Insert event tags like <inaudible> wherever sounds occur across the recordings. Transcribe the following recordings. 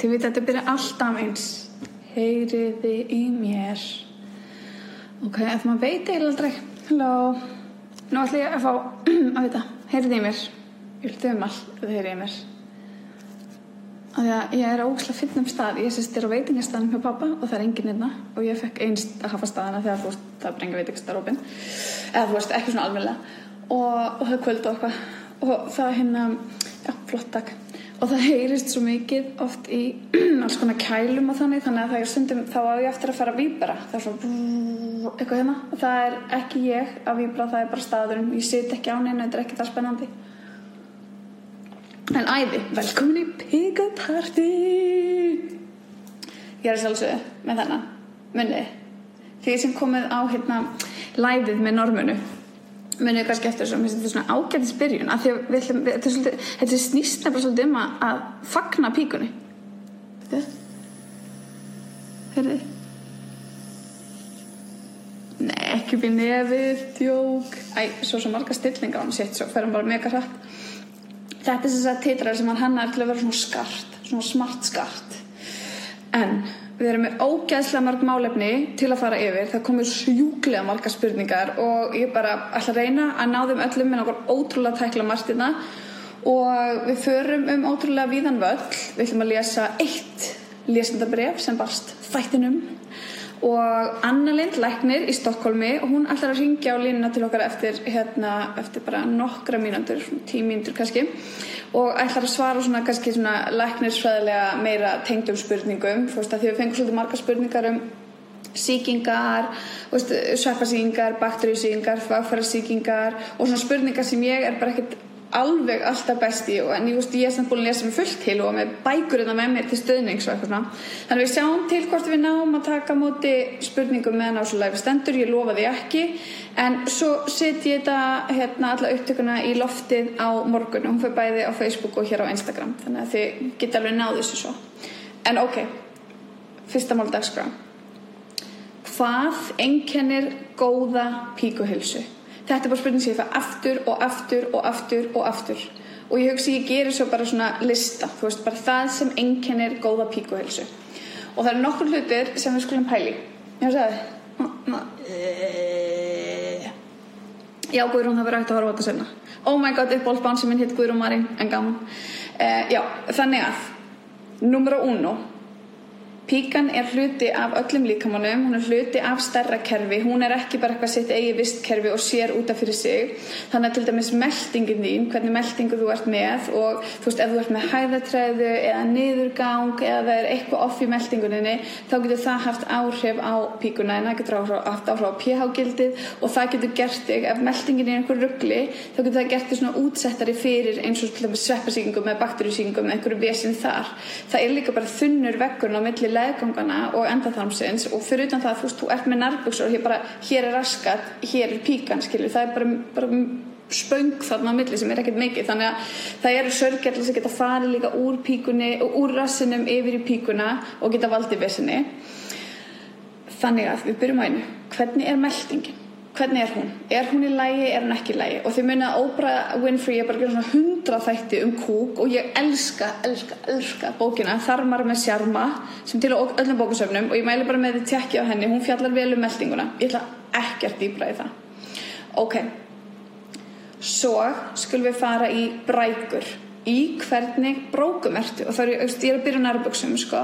þið veit að þetta byrja alltaf eins. Heyriði í mér. Ok, ef maður veit eiginlega aldrei. Halló. Nú ætlum ég að fá <clears throat> að vita, heyriði í mér. Ég vil þau um all að þið heyriði í mér. Að ég er á ósla finnum stað. Ég sést þér á veitingastæðanum hjá pappa og það er enginn einna og ég fekk einst að hafa staðana þegar þú veist, það er veitingastæðar opinn. Eða þú veist, ekki svona alveglega. Og, og það er kvöld og eitthvað. Og það hérna, já, flott takk og það heyrist svo mikið oft í <clears throat> alls konar kælum og þannig þannig að það er stundum, þá á ég eftir að fara að víbra það er svo brrrr, eitthvað hérna. Og það er ekki ég að víbra, það er bara staðurinn. Ég sit ekki á neina, þetta er ekki það spennandi. En æði velkomin í Pigga Party ég er sjálfsögðu með þennan munnið. Því sem komið á hérna læðið með normunu munið kannski eftir þess að þetta er svona ágætis byrjun að því að við ætlum, þetta er svolítið þetta er snýst nefnilega svolítið um að, að fagna píkunni. Þetta Hörðu Nei, ekki upp í nefið, djók. Æ, svo svo marga stillinga á hann sitt svo fer hann bara mega hratt. Þetta er þess að titrar sem hann hannar til að vera svona skart svona smart skart. En við erum með ógæðslega marg málefni til að fara yfir. Það komur sjúklega marga spurningar og ég bara ætla að reyna að ná þeim öllum með nokkur ótrúlega tækla margtina og við förum um ótrúlega víðan völl. Við ætlum að lesa eitt lesendabref sem barst þættinum og Anna Lind læknir í Stokkólmi og hún ætlar að ringja á línuna til okkar eftir, hérna, eftir bara nokkra mínútur, tíu mínútur kannski og ætlar að svara svona kannski svona læknisfræðilega meira tengdum spurningum. Veist að því við fengum svolítið marga spurningar um síkingar sveppasíkingar, bakteríusíkingar fagfærasíkingar og svona spurningar sem ég er bara ekkert alveg alltaf besti en ég, veist, ég er samt búin að lesa mig fullt til og með bækur þetta með mér til svona. Þannig við sjáum til hvort við náum að taka móti spurningum meðan á svo læfi stendur. Ég lofa því ekki. En svo set ég þetta hérna alla upptökuna í loftið á morgun. Og hún fyrir bæði á Facebook og hér á Instagram. Þannig að þið geta alveg náðu þessu svo. En ok, fyrsta mál dagskrá. Hvað einkennir góða píkuhilsu þetta er bara spurning sem ég fæ aftur og aftur og aftur og aftur. Og ég hugsi ég gerir svo bara svona lista þú veist bara það sem einkennir góða píkuhelsu og það eru nokkur hlutir sem við skulum pæli ég sagði. Já Guðrún það verður hægt að horfa á þetta senna oh my god uppbólsbán sem minn hitt Guðrún Marín en gaman. Uh, já þannig að numero uno Píkan er hluti af öllum líkamannum, hún er hluti af stærra kerfi, hún er ekki bara eitthvað sitt eigi vistkerfi og sér útaf fyrir sig. Þannig að til dæmis meldingin þín, hvernig meldingu þú ert með og þú veist ef þú ert með hæðatræðu eða niðurgang eða það er eitthvað off í meldinguninni þá getur það haft áhrif á píkuna en það getur haft áhrif á pH-gildið og það getur gert þig, ef meldingin er einhver ruggli þá getur það gert þig svona útsettari fyrir eins og til dæmis sveppasíkingum eða bakterísíkingum eða einhverju leðgangana og endaþarmsins og fyrir utan það þú veist, þú ert með og hér hér er raskat, hér er píkan skilur, það er bara, bara spöng þarna á milli sem er ekkert mikið. Þannig að það eru sörgjallir sem geta farið líka úr píkunni úr rassinum yfir í píkuna og geta valdið vissinni þannig að við byrjum á einu. Hvernig er meldingin? Hvernig er hún? Er hún í lægi, er hún ekki í lægi? Og þið munið að Oprah Winfrey er bara að gera svona hundra þætti um kúk og ég elska, elska, elska bókina Þarmar með sjarma sem til á öllum bókusöfnum og ég mæli bara með þið tjekki á henni, hún fjallar vel um meldinguna. Ég ætla ekkert dýbra í það. Ok, svo skulum við fara í brækur. Í hvernig brókum ertu? Og það er, ég er að byrja nærbuksum, sko.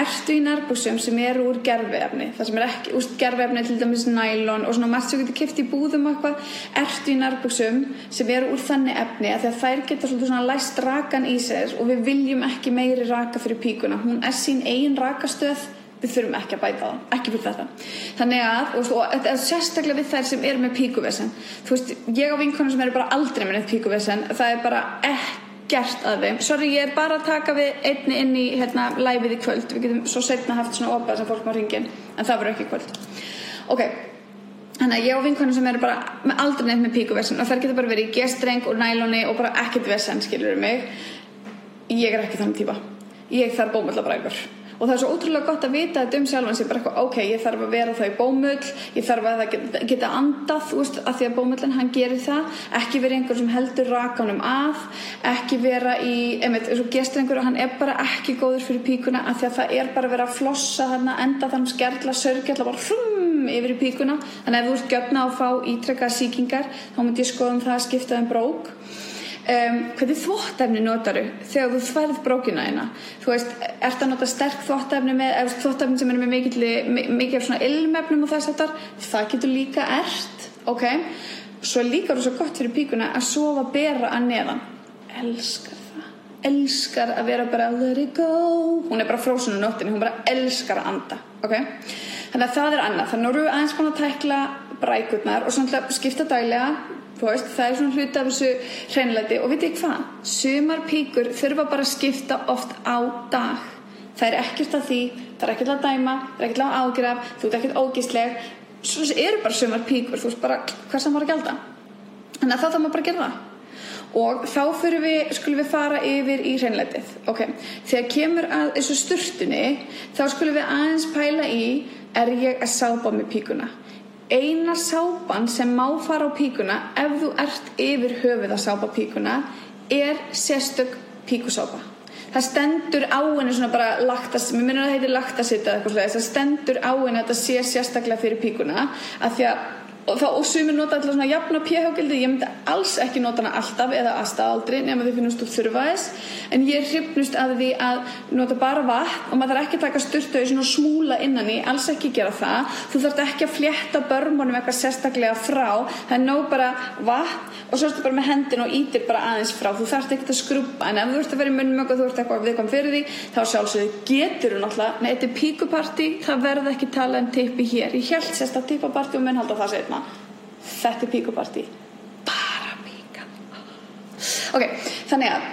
Ertu í nærbuksum sem eru úr gerfiefni? Það sem er ekki, úst, gerfiefni til dæmis nælon og svona margt sem getur kipt í búðum eitthvað. Ertu í nærbuksum sem eru úr þannig efni að þær geta svona læst rakan í sér og við viljum ekki meiri raka fyrir píkuna. Hún er sín eigin rakastöð við þurfum ekki að bæta það, ekki fyrir þetta þannig að, og, og þetta er sérstaklega við þær sem eru með píkuvesen þú veist, ég á vinkonum sem eru bara aldrei með píkuvesen það er bara ekkert að þeim sorry, ég er bara að taka við einni inn í hérna, læfið í kvöld, við getum svo setna haft svona opað sem fólk má ringin, en það verður ekki kvöld ok, Þannig að ég og vinkonum sem eru bara með aldrei neitt með píkuversin og þær getur bara verið í gestreng og næloni og bara ekkert vesen, skilur mig. Ég er ekki þannig típa. Ég þarf bómullabrækur. Og það er svo ótrúlega gott að vita þetta um sjálfan sig, bara eitthvað, ok, ég þarf að vera þá í bómull, ég þarf að það geta, geta andað, veist, að því að bómullin hann gerir það, ekki vera einhver sem heldur rakanum að, ekki vera í, einmitt, og gestrengur og hann er bara ekki góður fyrir píkuna, að því að það er bara að vera að flossa þarna, enda þannig skerla, sörgjalla, bara hrum yfir í píkuna, þannig að ef þú ert götna að fá ítrekka síkingar, þá myndi ég skoða um það að skipta um brók Um, hvernig þvóttefni notaru þegar þú þværð brókina eina þú veist, ert að nota sterk þvóttefni með þvóttefni sem er með mikil, mikið af svona ilmefnum og þess að það getur líka ert ok, svo líka er það svo gott fyrir píkuna að sofa bera að neðan. Elskar það. Elskar að vera bara let it go. Hún er bara frósun á nóttinni, hún bara elskar að anda ok, þannig að það er annað. Þannig að nú við aðeins búin að tækla brækurnar og skipta dælega Veist, það er svona hluti af þessu hreinleiti og veit ég hvað, sumar píkur þurfa bara að skipta oft á dag. Það er ekkert að því það er ekkert að dæma, það er ekkert að ágraf þú ert ekkert ógísleg svo eru bara sumar píkur, þú veist bara hvað sem var að gelda að það þarf maður bara að gera það. Og þá fyrir við, skulum við fara yfir í hreinleitið ok, þegar kemur að þessu sturtunni þá skulum við aðeins pæla í er ég að sápa með píkuna eina sápan sem má fara á píkuna ef þú ert yfir höfuð að sápa píkuna er sérstök píkusápa. Það stendur á henni svona bara laktas, mér minnur að það heitir laktasita eða eitthvað slúðið, það stendur á henni að þetta sé sérstaklega fyrir píkuna að því að og, og sumir nota alltaf svona jafna pH-gildi ég myndi alls ekki nota hana alltaf eða aðstæðaldri nema því finnast þú þurfa þess en ég hrifnust að því að nota bara vatn og maður þarf ekki að taka styrtu og smúla innan í, alls ekki gera það. Þú þarf ekki að flétta börnbónum eitthvað sérstaklega frá, það er nóg bara vatn og svo ertu bara með hendin og ítir bara aðeins frá, þú þarf ekki að skrúpa en ef þú ert að vera í munnmög og þú ert eitthvað viðkvæm fyrir því, þá sjálfsögðu getur þú náttúrulega, nei þetta er píkuparti það verða ekki tala en tippi hér. Ég held sérst að tippaparti og mun halda það setna þetta er píkuparti bara píkan. Ok, þannig að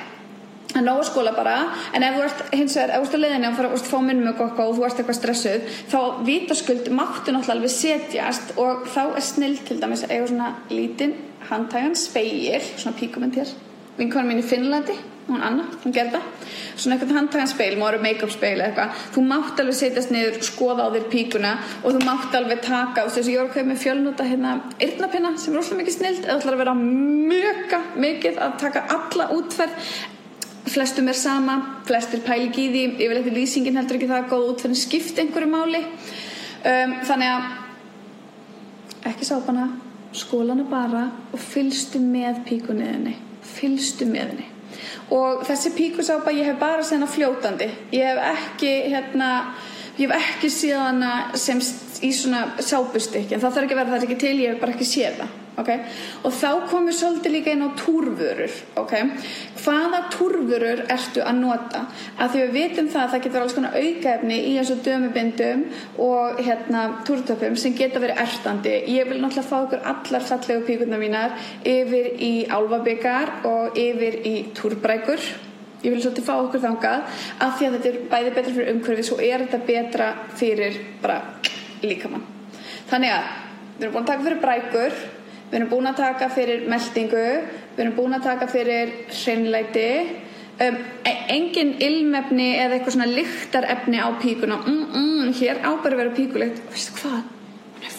að ná að skóla bara en ef þú ert hins vegar, ef þú ert að leiðinni og fara að fá minn með okkur og þú ert eitthvað stressuð þá vitaskuld máttu náttúrulega alveg setjast og þá er snill til dæmis að eiga svona lítinn handtægan speil, svona píkumend hér vinkonum mín í Finnlandi, hún Anna hún gerða, svona eitthvað handtægan speil maður make-up speil eitthvað. Þú mátt alveg setjast niður, skoða á þér píkuna og þú mátt alveg taka, þú veist ég voru að kaupa með fjölnota hérna yrnapinna sem er óslega mikið snild. Eða ætlar að vera mjöga mikið að taka alla útferð. Flestum er sama, flestir pæli ekki í því. Ég vil eitthvað lýsingin heldur ekki það að góða útferðin skipt einhverju máli. Um, þannig að ekki sápana skólana bara og fylgstu með píkunniðinni fylgstu með henni og þessi píkusápa ég hef bara hana fljótandi. Ég hef ekki hérna ég hef ekki séð hana sem í svona sápustykki en það þarf ekki að vera það er ekki til, ég hef bara ekki séð það okay? og þá komum við svolítið líka inn á túrvörur okay? hvaða túrvörur ertu að nota að því við vitum það að það getur alls konar aukaefni í þessu dömubindum og hérna túrtöpum sem geta verið ertandi ég vil náttúrulega fá okkur allar fallegu píkurna mínar yfir í álvabikar og yfir í túrbrækur ég vil svolítið fá okkur þangað af því að þetta er bæði betra fyrir umhverfið svo er þetta betra fyrir bara líkamann. Þannig að við erum búin að taka fyrir brækur við erum búin að taka fyrir meldingu við erum búin að taka fyrir hreinleiti um, e- engin ilmefni eða eitthvað svona lyktarefni á píkuna. Mm, mm, hér ábæri vera píkulegt. Og veistu hvað,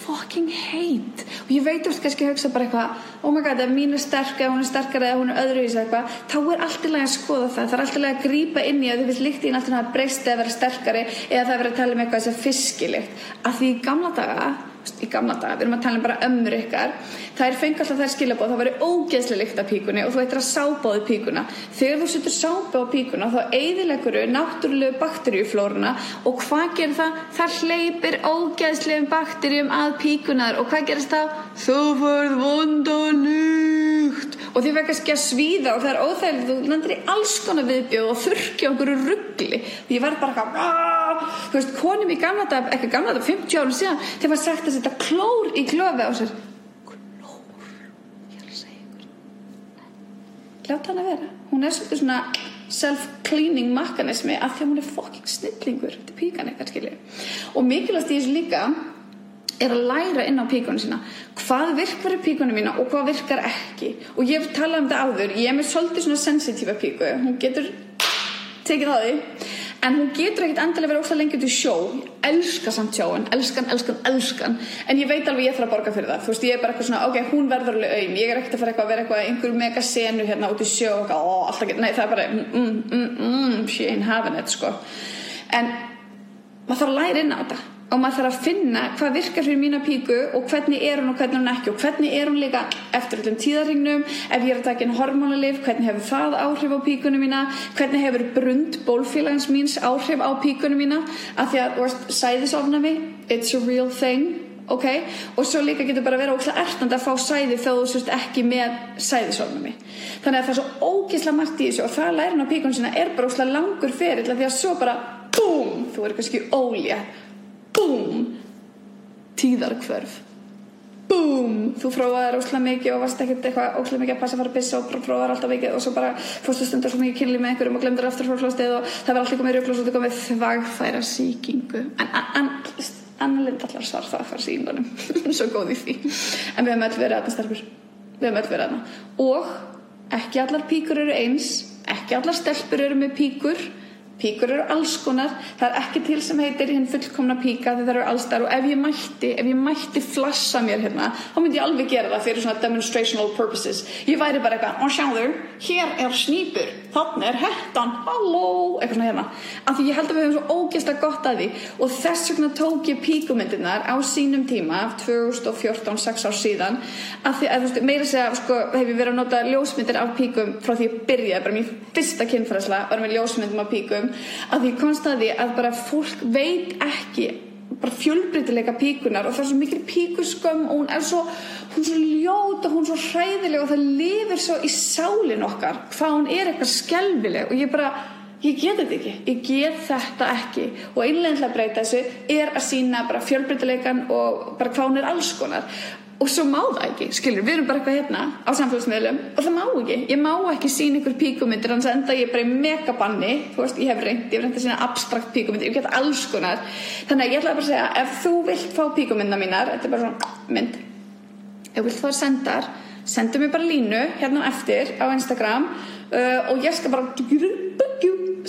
fucking heit og ég veit úrst kannski að hugsa bara eitthvað oh my god, ef mín er sterk eða hún er sterkar eða hún er öðruvís eitthvað þá er allt í lagi að skoða það. Það er allt í lagi að grípa inn í að þið vil líkt í lagi að breysta eða vera sterkari eða það vera að tala um eitthvað sem fiskilikt að því í gamla daga í gamla daga, við erum að tala um bara ömmur ykkar það er fengi alltaf þær skilabóð það verður ógeðslega lykt af píkunni og þú ættir að sábáði píkuna þegar þú setur sábá á píkuna þá eigðileguru náttúrulegu bakteríuflóruna og hvað gerir það? það hleypir ógeðslegum bakteríum að píkunar og hvað gerist það? þú færð vonda lykt og því verður kannski að svíða og það er óþægilegt þú landir í alls konar viðbjóð og þurrkja okkur ruggli því ég verð bara eitthvað þú veist, konum í gamla dag, ekki gamla dag 50 árum síðan, þegar maður sagt að setja klór í klöfi á sér. Klór, ég er að segja ykkur. Láta hann að vera. Hún er svolítið svona self-cleaning mekanismi af því að hún er fokking snillingur. Þetta er píkan eitthvað skilji. Og mikilvægt í þessu líka er að læra inn á píkunum sína. Hvað virkar í píkunum mína og hvað virkar ekki? Og ég hef talað um þetta áður. Ég er með svolítið svona sensitífa píku. Hún getur tekið á því en hún getur ekkert endilega verið óslega lengi til sjó. Elska samt sjóin, elskan, elskan, elskan. En ég veit alveg ég þarf að borga fyrir það. Þú veist, ég er bara eitthvað svona, ok, hún verður alveg auðm ég er ekkert að fara eitthvað að vera eitthvað einhver mega senu hérna út í sjó og alltaf ekki nei, það er bara, mm, mm, mm she ain't having it, sko. En maður þarf að læra inn á þetta og maður þarf að finna hvað virkar fyrir mína píku og hvernig er hún og hvernig hún ekki. Og hvernig er hún líka eftir öllum tíðarhingnum ef ég er að taka inn hormónalif hvernig hefur það áhrif á píkunum mína? Hvernig hefur brund bólfélagins míns áhrif á píkunum mína? Af því að sæðisofnami it's a real thing okay? og svo líka getur bara verið ókslega ertand að fá sæði þegar þú sérst ekki með sæðisofnami þannig að það er svo ógislega margt í þessu og það lærin á píkunum sína er bara ókslega langur fyrir því að svo bara BOOM þú er kannski ólja tíðarkvörf BOOM þú fróðaður óslæm mikið og varst ekkert eitthvað óslæm mikið að passa að fara að pissa og fróðaður alltaf mikið og svo bara fórstu stundar svo mikið kynli með einhverjum og glemdur aftur frá hljóðstið og það var alltaf komið rjökla og svo þetta komið þvagfæra síkingu en Anna Lind allar svar þvagfæra síkingunum <laughs> svo góð í því. En við hefum öll verið aðna starfur við hefum öll verið aðna og ekki allar píkur eru eins ekki allar stelpur eru með píkur Píkur eru alls konar, það er ekki til sem heitir hinn fullkomna píka þegar það eru allstar og ef ég mætti, ef ég mætti flassa mér hérna, þá myndi ég alveg gera það fyrir svona demonstrational purposes. Ég væri bara eitthvað, og sjáðu, hér er snýpur, þannig er hettan, halló, eitthvað svona hérna. Af því ég held að við hefum svo ógeðslega gott að því og þess vegna tók ég píkumyndirnar á sínum tíma, 2014, 6 ár síðan, að því að meira segja, sko, hef ég verið að nota ljósmyndir af píkum frá því að byrja, bara mér fyrsta kynfræsla var með ljósmyndum af píkum að því konstaði að bara fólk veit ekki bara fjölbreytileika píkunar og það er svo mikil píkuskömm og hún er svo hún er svo ljót og hún er svo hræðileg og það lifir svo í sálin okkar hvað hún er eitthvað skelvileg og ég bara, ég get þetta ekki. Ég get þetta ekki. Og einlega breyta þessu er að sína bara fjölbreytileikan og bara hvað hún er alls konar og svo má það ekki, skilur, við erum bara eitthvað hérna á samfélagsmiðlum og það má ekki. Ég má ekki sína ykkur píkumindir þannig að enda ég bara í megabanni. Þú veist, ég hef reynd, ég hef reynd að sína abstrakt píkumindir ég get alls konar, þannig að ég ætla bara að segja ef þú vilt fá píkumindina mínar þetta er bara svona mynd. Ef þú vilt fá sendar, sendu mér bara línu hérna eftir á Instagram uh, og ég skal bara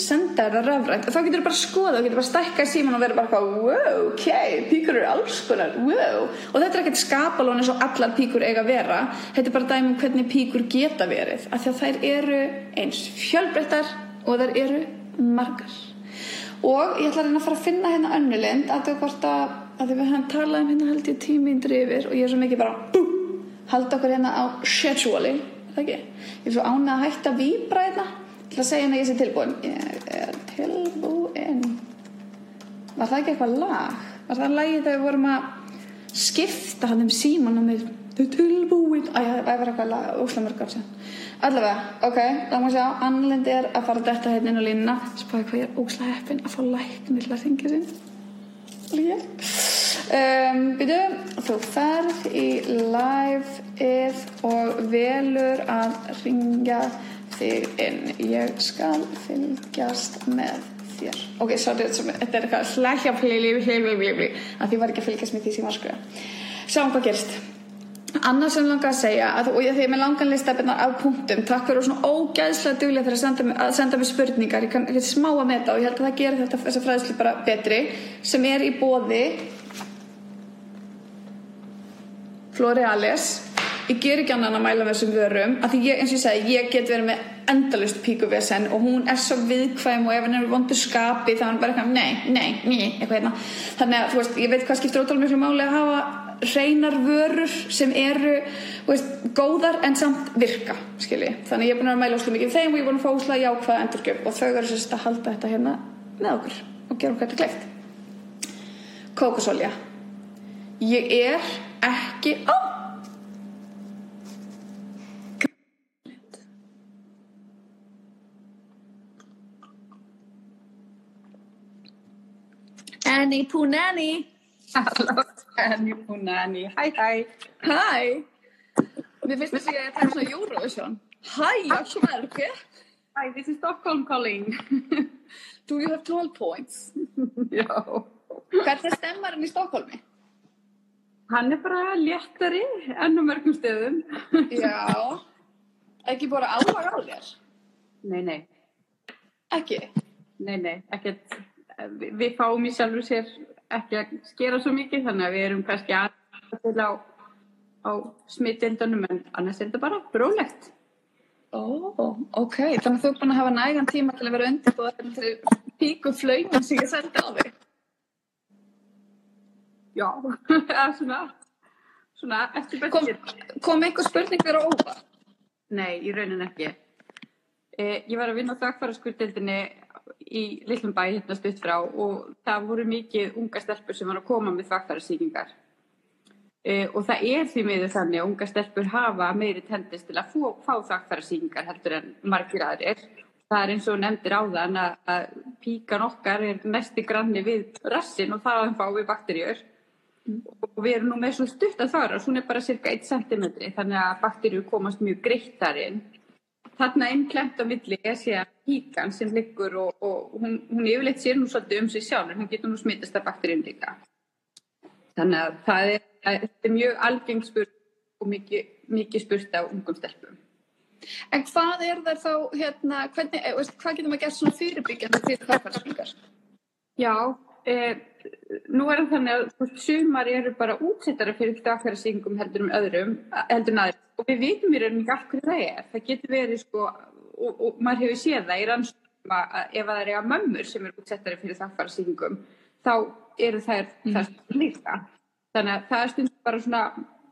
senda að rafrænt. Og þá getur þú bara skoða, þú getur bara stækka síman og vera bara wow, ok, píkur eru alls konar wow, og þetta er ekkert skapalón eins og allar píkur eiga að vera. Þetta er bara dæmi um hvernig píkur geta verið af því að þær eru eins fjölbreyttar og þær eru margar. Og ég ætla að reyna að fara að finna hérna önnulind að þau hvort að, að við hefum talað um hérna held ég tímindri yfir og ég er svo mikið bara bú, halda okkur hérna á schedule, það ekki? Ég er svo ánað að hætta að výbra hérna til að segja henni að ég sé tilbúin. Ég er tilbúin. Var það ekki eitthvað lag? Var það lagi þegar við vorum að skipta hann um síman og mér þau tilbúin. Að það var eitthvað lag úslamörg allavega, ok, það má sjá Annalindi er að fara detta hérna inn á línuna. Spáði hvað ég er úsla heppin að fá læknir til að ringja sinn líka um, byrju, þú ferð í live-ið og velur að ringja þig inn. Ég skal fylgjast með þér. Ok, sorry, þetta er eitthvað hlækja plili, plili, plili að því var ekki að fylgjast með því sem ég var að skrifa. Sjáum hvað gerst annars sem langar að segja að, og ég því með langan listafirnar af punktum takk fyrir svona ógæðslega duglega fyrir að senda, að senda mig spurningar. Ég kann smá að meta og ég held að það gerir þetta þessa fræðslu bara betri sem er í bóði Florealis ég ger ekki annan að mæla með þessum vörum af því ég, eins og ég segi, ég get verið með endalust píkuvesen og hún er svo viðkvæm og ef hann er vondu skapi þá er hann bara eitthvað, nei, nei, nei eitthvað hérna, þannig að þú veist, ég veit hvað skiptir ótrúlega miklu máli að hafa hreinar vörur sem eru veist, góðar en samt virka skilji, þannig ég er búin að mæla óslu mikið þeim og ég er búin að fá ósla jákvæða endurgjöf og þau eru sérst að halda þetta hérna með okkur og gera okkur þetta kleift. Kókosólja. Ég er ekki á Annie Punani. Hallå, Annie Punani. Hi, hi. Hi. Mér finnst þess að ég er svona Eurovision. Hi, jag Sverige. Hi, this is Stockholm calling. Do you have 12 points? Já. Hvernig stemmar henni í Stockholmi? Hann er bara léttari enn á mörgum stöðum. Já. Ekki bara álag á þér? Nei, nei, Ekki? nei, nei, ekkert. Við, fáum í sjálfur sér ekki að skera svo mikið þannig að við erum kannski aðeins til á, á smittildunum en annars er þetta bara brólegt. Ó, ok. Þannig að þú er búin að hafa nægan tíma til að vera undirbúið til píku flaumin sem ég sendi á þig. Já, <laughs> svona, svona eftir Kom, bestir. kom einhver spurning þér á óvart? Nei, í raunin ekki. Eh, ég var að vinna á þakkfæra í Lillum bæ hérna stutt frá og það voru mikið unga stelpur sem var að koma með þakkfæra Eh, og það er því miður þannig að unga stelpur hafa meiri tendist til að fá, fá þakkfæra heldur en margir aðrir. Það er eins og nefndir á þann að, að píkan okkar er næsti granni við rassin og þaðan fá við bakterjur og við erum nú með svo stutt að þvara hún er bara cirka 1 cm þannig að bakterjur komast mjög greitt þar inn þarna einn klemt á milli er síðan píkan sem liggur og, og hún, hún yfirleitt sér nú svolítið um sig sjálf en hún getur nú smittast af bakterjum líka þannig að það er, það er mjög algeng spurt og mikið, mikið spurt á ungum stelpum En hvað er það þá, hérna, hvernig, eh, hvað getur maður gert svona fyrirbyggjandi fyrir þakkfærslingar? Já, eh, nú er það þannig að sumar eru bara útsettara fyrir þakkfærsingum heldur um öðrum, heldur um aðri og við vitum í rauninni ekki af hverju það er. Það getur verið sko, og, og maður hefur séð það í rannsóknum að ef það er eiga mömmur sem eru útsettara fyrir þakkfærsingum, þá eru þær mm. það líka. Þannig að það er stundum bara svona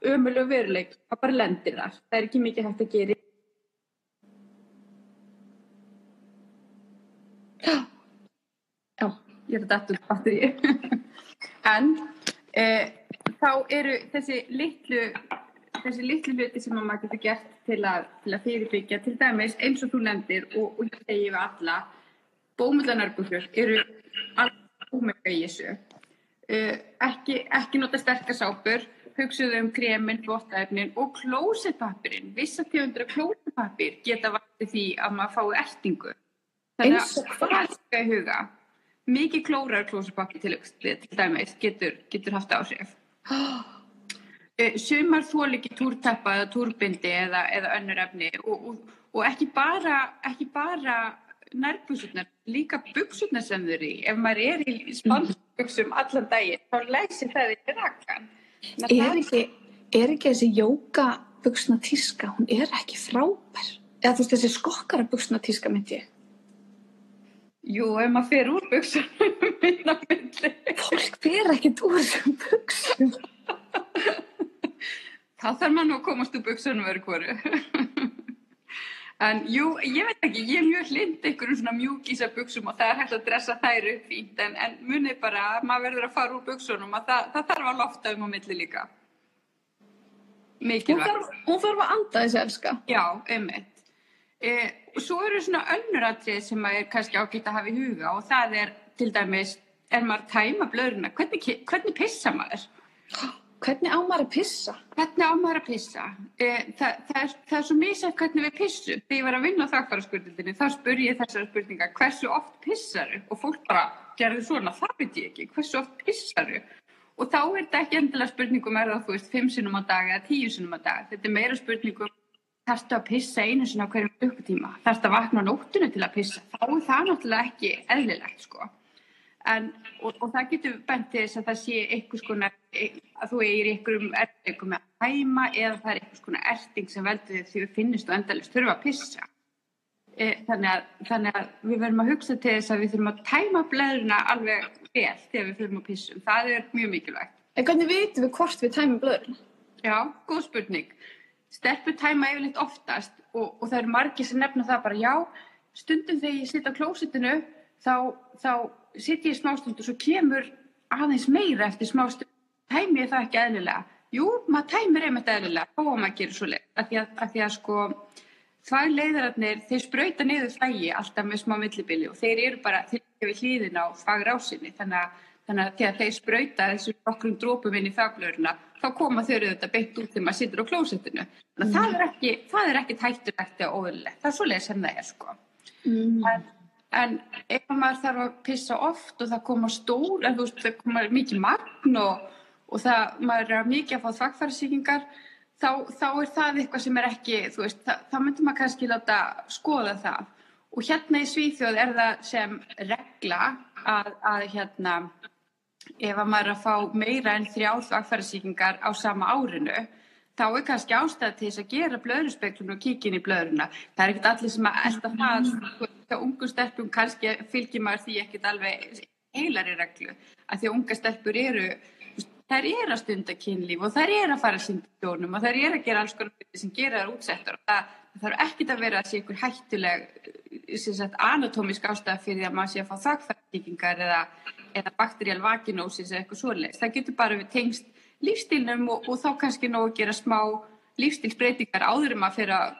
ömuleg veruleik að bara lendir þar. Það er ekki mikið hægt að gera Já, ég er að dættu batteri. <laughs> en e, þá eru þessi litlu, þessi litlu hluti sem maður getur gert til að, til að fyrirbyggja, til dæmis eins og þú nefndir og, og ég segi við alla, bómullanarbúkjur eru alveg ómega í þessu. E, ekki, ekki nota sterkasápur, hugsuðu um kremin, vottaefnin og klósetpapirinn. Vissa tjóðundra klósetpapir geta vatið því að maður fái ertingu. Þannig að hvað er það í huga? Mikið klórar klósupappi til, til dæmis getur, getur haft áhrif. <gasps> Sumar þól ekki túrtappa eða túrbindi eða, eða önnur efni og, og, og ekki bara, bara nærbuksurnar, líka buksurnar sem í. Ef maður er í spánsbuksum allan daginn, þá læsir það í rakkan. Er ekki, er ekki þessi jókabuksna tíska, hún er ekki frábær? Eða þú veist þessi skokkara buksna tíska myndi ég? Jú, ef maður fer úr buksunum minna <laughs> myndi. Fólk fer ekkert úr þessum buksum. <laughs> Þá þarf maður nú að komast úr buksunum verið hverju. En jú, ég veit ekki, ég er mjög hlind einhverjum svona mjúkísa buksum og það er hægt að dressa þær upp fínt en, en munið bara að maður verður að fara úr buksunum og það, það þarf að lofta um á milli líka. Hún þarf, hún þarf að anda þessi elska. Já, einmitt. Eh, svo eru svona önnur atrið sem maður er kannski ágætt að hafa í huga og það er til dæmis, er maður tæma blöðurna, hvernig, hvernig pissa maður? Hvernig á maður að pissa? Hvernig á maður að pissa? Eh, það, það, er, það er svo mísætt hvernig við pissum. Þegar ég var að vinna á þakkfæraskvöldinni þá spur ég þessara spurninga hversu oft pissaru? Og fólk bara gerði svona, það veit ég ekki, hversu oft pissaru? Og þá er þetta ekki endilega spurningum er það, þú veist, fimm sinum á dag eða tíu sinum á dag. Þetta er meira spurningum þarftu að pissa einu sinna á hverjum klukkutíma, þarftu að vakna á nóttinu til að pissa, þá er það náttúrulega ekki eðlilegt sko. En, og, og það getur bent til þess að það sé einhvers konar, að þú eigir einhverjum ertingum með að hæma eða það er einhvers konar erting sem veldur því við finnist og endalist þurfa að pissa. E, þannig, að, þannig að við verðum að hugsa til þess að við þurfum að tæma blöðurna alveg vel þegar við þurfum að pissum. Það er mjög mikilvægt. En hvernig veitum við hvort við tæmum blöðurna? Já, góð spurning stelpur tæma yfirleitt oftast og, og það eru margir sem nefna það bara já, stundum þegar ég sitt á klósitinu þá, þá sitt ég smástund og svo kemur aðeins meira eftir smástund. Tæmi ég það ekki eðlilega? Jú, maður tæmir einmitt eðlilega þá að maður gerir svo leið af því því að sko þvag leiðararnir, þeir spröyta niður þvægi alltaf með smá millibili og þeir eru bara til við hlýðin á þvagrásinni þannig að Þannig að þeir spröyta þessu nokkrum drópum inn í þagblöðurna þá koma þau auðvitað beint út þegar maður sittur á klósettinu. Mm. það er ekki, ekki tætturægt eða óðurlegt. Það er svo leiðis sem það er sko. Mm. En, en ef maður þarf að pissa oft og það koma stór, en þú veist það koma mikið magn og, og það, maður er mikið að fá þvagfærasíkingar, þá, þá er það eitthvað sem er ekki, þú veist, það, þá myndir maður kannski láta skoða það. Og hérna í Svíþjóð er það sem regla að, að hérna, ef að maður er að fá meira en þrjár þvagfærasíkingar á sama árinu, þá er kannski ástæð til þess að gera blöðurspeklun og kíkja inn í blöðuruna. Það er ekkert allir sem að elda það, sko, hjá ungu stelpum kannski fylgir maður því ekkert alveg heilari reglu, að því að unga stelpur eru þær eru að stunda kynlíf og þær eru að fara að synda stjórnum og þær eru að gera alls konar hluti sem gera þær útsettar og það, það þarf ekkit að vera að sé ykkur hættuleg sagt, anatómisk ástæða fyrir að maður sé að fá þakkfæringar eða, eða bakteríal vaginósis eða eitthvað svoleiðis. Það getur bara við tengst lífstílnum og, og þá kannski nóg að gera smá lífstílsbreytingar áður um að fyrir að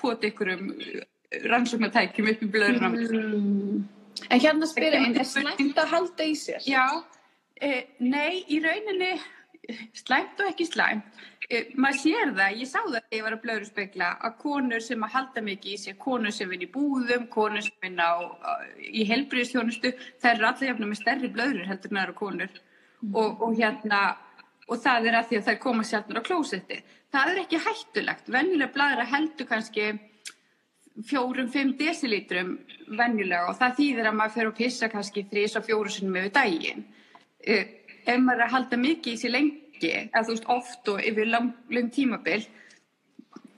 pota ykkurum rannsóknartækjum upp í blöðunum. Mm. En hérna spyrir einn, er slæmt að halda í sér? Já, Eh, nei, í rauninni slæmt og ekki slæmt. Eh, maður sér það, ég sá það þegar ég var að blöður spekla að konur sem að halda mikið í sig, konur sem vinn í búðum, konur sem vinn á, í helbriðstjónustu, þær eru allir jafnum með stærri blöður heldur en aðra konur mm. og, og hérna, og það er að því að þær koma sjálfnur á klósetti. Það er ekki hættulegt, venjulega bladra heldur kannski fjórum, fimm desilítrum venjulega og það þýðir að maður fer að pissa kannski þrís og fjóru ef maður er að halda mikið í sér lengi, eða þú veist oft og yfir lang, lang tímabil,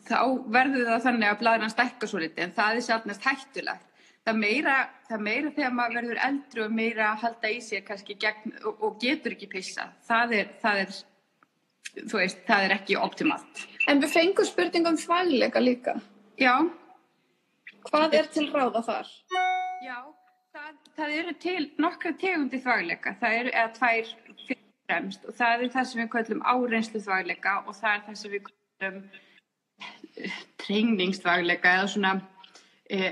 þá verður það þannig að blæðran stekka svo litið en það er sjálfnast hættulegt. Það meira, það meira þegar maður verður eldru og meira að halda í sér kannski gegn, og, og getur ekki pissa. Það er, það er, þú veist, það er ekki optimalt. En við fengum spurningum þvægleika líka. Já. Hvað er til ráða þar? Já, Það, það eru til nokkra tegundi þvægleika, það eru eða tvær fremst og það er það sem við kallum áreinslu þvægleika og það er það sem við kallum eh, treyningsþvægleika eða svona e,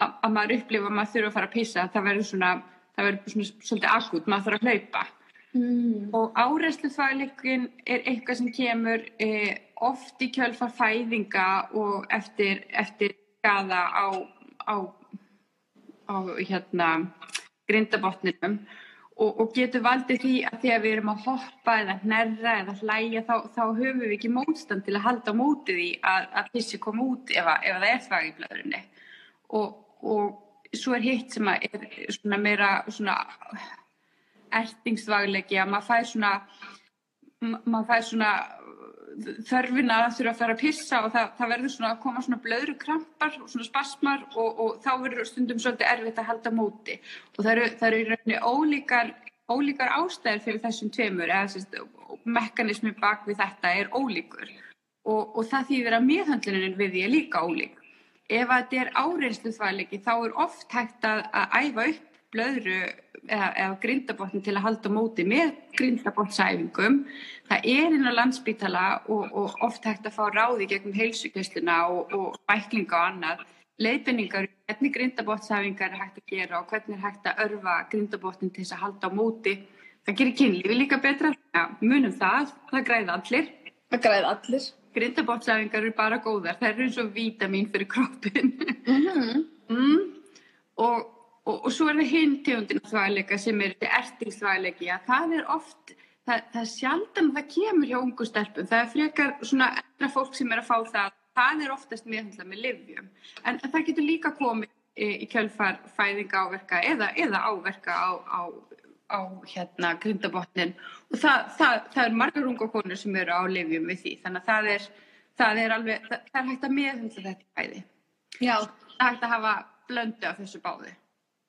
að maður upplifa að maður þurfa að fara að pissa, það verður svona, það verður svona svolítið akut, maður þarf að hlaupa. Mm. Og áreinslu þvægleikin er eitthvað sem kemur e, oft í kjölfar fæðinga og eftir, eftir skada á, á á hérna grindabotninum og, og getur valdið því að því að við erum að hoppa eða hnerra eða hlæja þá, þá höfum við ekki mótstand til að halda mótið í að, að pissi koma út ef, að, ef það er þvæg í blöðrunni. Og, og svo er hitt sem að er svona meira svona ertingsvæglegi að maður fær svona maður fær svona þörfina að þurfa að fara að pissa og það, það verður svona að koma svona blöðru krampar og svona spasmar og, og þá verður stundum svolítið erfitt að halda móti og það eru, það eru í rauninni ólíkar, ólíkar ástæðir fyrir þessum tveimur eða sérst, mekanismi bak við þetta er ólíkur og, og það þýðir að miðhandlunin við því er líka ólík. Ef þetta er áreinslu þvæglegi þá er oft hægt að, að æfa upp blöðru eða, eða grindabotn til að halda móti með grindabotnsæfingum. Það er inn á landsbítala og, og oft hægt að fá ráði gegnum heilsugjastluna og, og bæklinga og annað. Leifinningar, hvernig grindabotnsæfingar er hægt að gera og hvernig er hægt að örfa grindabotnin til þess að halda móti. Það gerir kynlífi líka betra. Ja, munum það, það græði allir. Það græði allir. Grindabotnsæfingar eru bara góðar. Það eru eins og vítamin fyrir kroppin. Mm -hmm. <laughs> mm. Og og, og svo er það hinn tegundin þvægleika sem er þetta ertingsþvæglegi að það er oft, það, það er sjaldan það kemur hjá ungu stelpum, það er frekar svona eldra fólk sem er að fá það. Það er oftast meðhandla með livjum en það getur líka komið í, í kjölfar fæðinga áverka eða, eða áverka á, á, á hérna grindabotnin. Og það, það, það er margar unga konur sem eru á livjum við því. Þannig að það er, það er alveg, það er hægt að meðhandla þetta fæði Já. það er hægt að hafa blöndu af þessu báði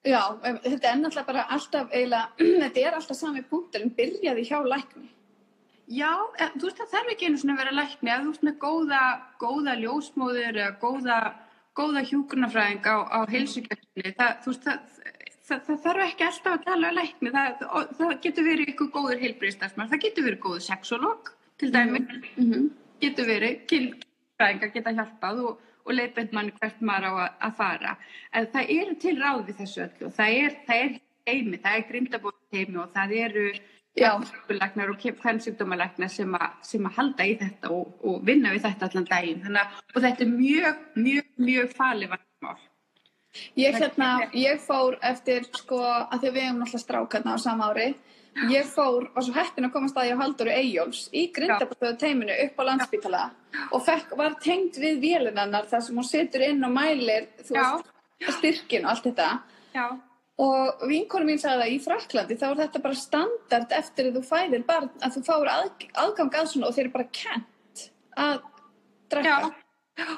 Já, þetta er náttúrulega bara alltaf eiginlega, <clears throat> þetta er alltaf sami punktur en byrjaði hjá lækni. Já, en, þú veist það þarf ekki einu svona að vera lækni að þú veist með góða, góða ljósmóður eða góða, góða hjúkurnafræðing á, á heilsugjörnni, það, þú veist það, það, það þarf ekki alltaf að tala lækni, það getur verið ykkur góður heilbriðstafsmann, það getur verið góður sexolog til dæmi, mm -hmm. getur verið, kynfræðingar geta hjálpað og og leifbend mann hvert maður á að, að fara. En það eru til ráð við þessu öllu og það er, það er heimi, það er grimdabótt heimi og það eru læknar og kvennsýkdómalæknar sem, sem að halda í þetta og, og vinna við þetta allan daginn. Þannig, og þetta er mjög, mjög, mjög farlig vatnmál. Ég, hérna, ég fór eftir sko að því við hefum náttúrulega strákarna á sama ári Ég fór, var svo heppin að komast að ég á Halldóru Eyjóls í grindabastöðu teiminu upp á landsbítala og fekk, var tengd við vélinannar þar sem hún setur inn og mælir veist, styrkin og allt þetta. Já. Og vinkonu mín sagði að í Fraklandi þá er þetta bara standard eftir að þú fæðir barn að þú fáir að, aðgang að svona og þeir eru bara kent að drekka. Já.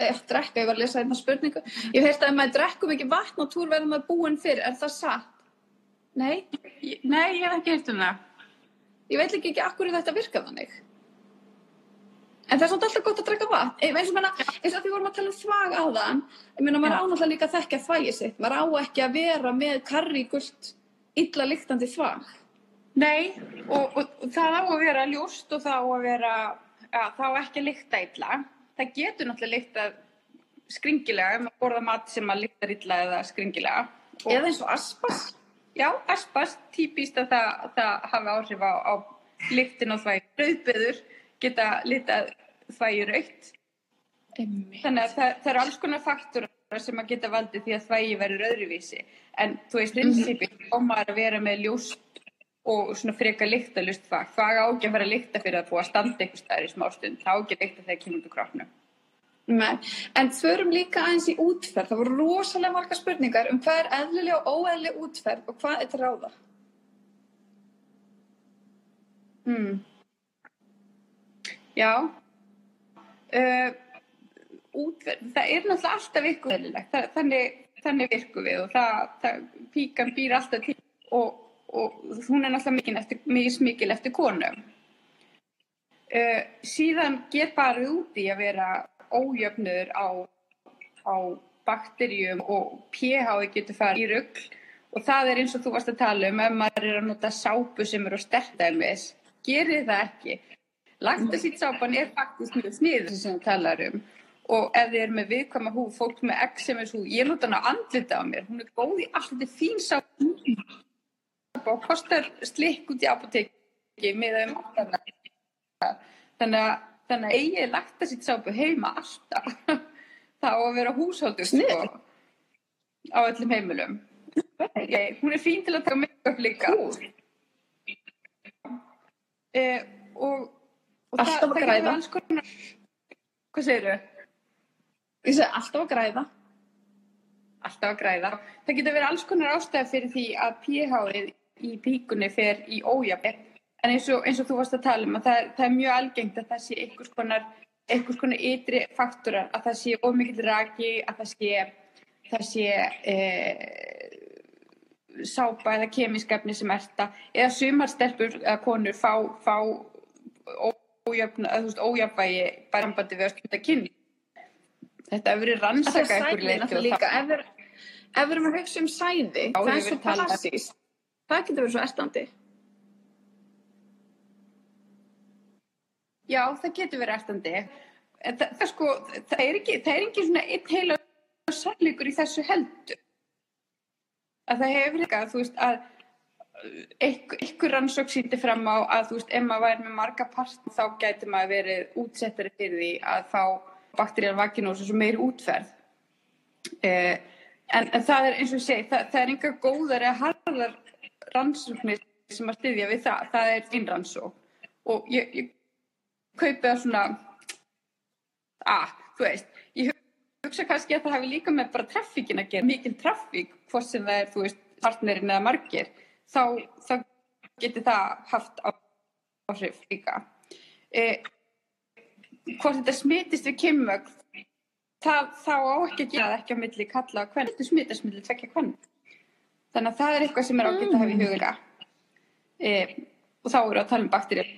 Eh, drekka, ég var að lesa einna spurningu. Ég heilt að ef maður drekkum ekki vatn og túr verður maður búinn fyrir, er það satt? Nei, Nei, ég hef ekki heyrt um það. ég veit líka ekki akkur þetta virkar þannig. En það er samt alltaf gott að drekka vatn. Eins og meina, eins og því vorum að tala um þvag áðan, ég meina maður ánáttúrulega líka að þekkja þvægi sitt. Maður á ekki að vera með karrígult illa lyktandi þvag. Nei, og, og, og það á að vera ljóst og það á að vera, ja, það á ekki að lykta illa. Það getur náttúrulega lyktað skringilega ef maður borða mat sem að lyktar illa eða skringilega. Og, Eða eins og aspas. Já, aspas, típist að það, það hafi áhrif á, á lyktin og þvægi. Rauðbeður geta litað þvægi. Einmitt. Þannig að það, það eru alls konar faktorar sem að geta valdið því að þvægi verður öðruvísi. En þú veist, prinsipið mm -hmm. að vera með ljóst og svona freka lyktalust þvag. Þvag á ekki að að lykta fyrir að þú að standa einhver staðar í smástund. Það á ekki að lykta þegar út úr kroppnum. Nei. En förum líka aðeins í útferð. Það voru rosalega marga spurningar um hvað er eðlileg og óeðlileg útferð og hvað er til ráða. Hmm. Já. Uh, útverð, það er náttúrulega alltaf ykkur eðlilegt. Þannig, þannig virkum við og það, það, píkan býr alltaf til og, og hún er náttúrulega mikil eftir, mikil, mikil eftir konum. Uh, síðan get bara út í að vera ójöfnur á, á bakterjum og pH getur farið í rugl. Og það er eins og þú varst að tala um ef maður er að nota sápu sem eru á stertæmis, gerir það ekki. Laktasítsápan er faktisk mjög sniður sem þú talar um. Og ef þið er með viðkvæma hú, fólk með eczemis hú, ég nota hana andlita á mér, hún er góð í allt, þetta er fín sápa og kostar slikk út í apoteki með um alltaf þannig að, þannig að eigið laktasítsápu heima alltaf <laughs> það á að vera húshóldur sko, á öllum heimilum Ég, hún er fín til að taka make-up líka eh, og, og Alltaf að græða. konar hvað segirðu? Ég segi alltaf að græða. alltaf að græða. Það getur verið alls konar ástæði fyrir því að pH-ið í píkunni fer í ójafni. En eins og, eins og þú varst að tala um að það, það er mjög algengt að það sé einhvers konar, einhvers konar ytri faktorar, að það sé ómikill raki, að það sé, það sé e, sápa eða kemiskefni sem erta, eða sumar stelpur eða konur fá, fá ójöfn, að, veist, ójafvægi bara sambandi við að stunda kynni. Þetta hefur verið er rannsaka náttúrulega líka. Ef við, erum að hugsa um sæði, Já, það er svo tala- basís. Það getur verið svo erstandi. Já, það getur verið ertandi. Það, það, sko, það er ekki, það er ekki svona einn heila sannleikur í þessu heldur. Að það hefur ekki að, þú veist, að einhver rannsók síndi fram á að, þú veist, ef maður væri með marga part þá gæti maður verið útsettari fyrir því að fá bakteríal vakinósu sem meiri útferð. Eh, en, en það er eins og segi, það, það er enga góðar eða harðar rannsóknir sem að styðja við það. Það er þín rannsók. Og ég, ég kaupi það svona að, þú veist, ég hugsa kannski að það hafi líka með bara traffíkin að gera, mikil traffík, hvort sem það er, þú veist, partnerinn eða margir, þá, þá getur það haft áhrif líka. E, hvort þetta smitist við kimmögg, það, þá á ekki að gera það ekki á milli kalla hvern, þetta smitast milli tvekja hvern. Þannig að það er eitthvað sem er ágætt að hafa í huga. E, og þá eru að tala um bakterið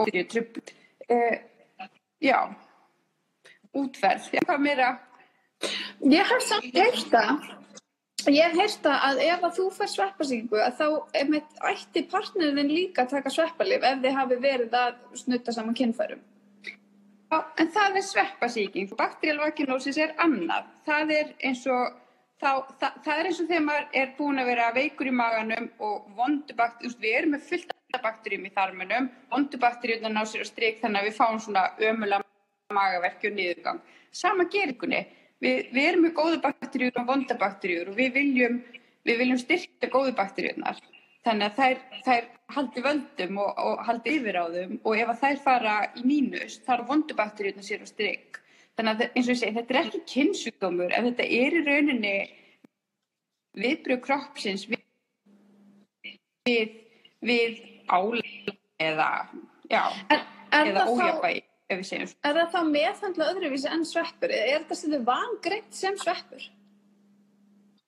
og bakterið E, já, útferð, já, hvað meira? Ég hef samt heyrt það. Ég hef heyrt það að ef að þú fær sveppasíkingu að þá einmitt ætti partnerinn líka að taka sveppalif ef þið hafi verið að snutta saman kynfærum. Já, en það er sveppasíking. Bakterial vakinósis er annað. Það er eins og þá, það, það er eins og þegar maður er búin að vera veikur í maganum og vondubakterjum, við erum með fullt bakterjum í þarminum, vondubakterjum ná sér á strik þannig að við fáum svona ömulega magaverki og niðurgang. Sama geringunni. Við, við erum með góðu bakterjur og vondabakterjur og við viljum, við viljum styrkja góðu bakterjurnar. þannig að þær, þær haldi völdum og, og haldi yfir á þeim og ef þær fara í mínus þá er vondubakteríuna sér á stryk þannig að eins og ég segi þetta er ekki kynnsjúkdómur en þetta er í rauninni viðbröð kroppsins við, við, við álega eða, já, Er, er, eða það ójafægi ef við segjum er það þá meðhandla öðruvísi en sveppur? Er þetta sem vangreint sem sveppur?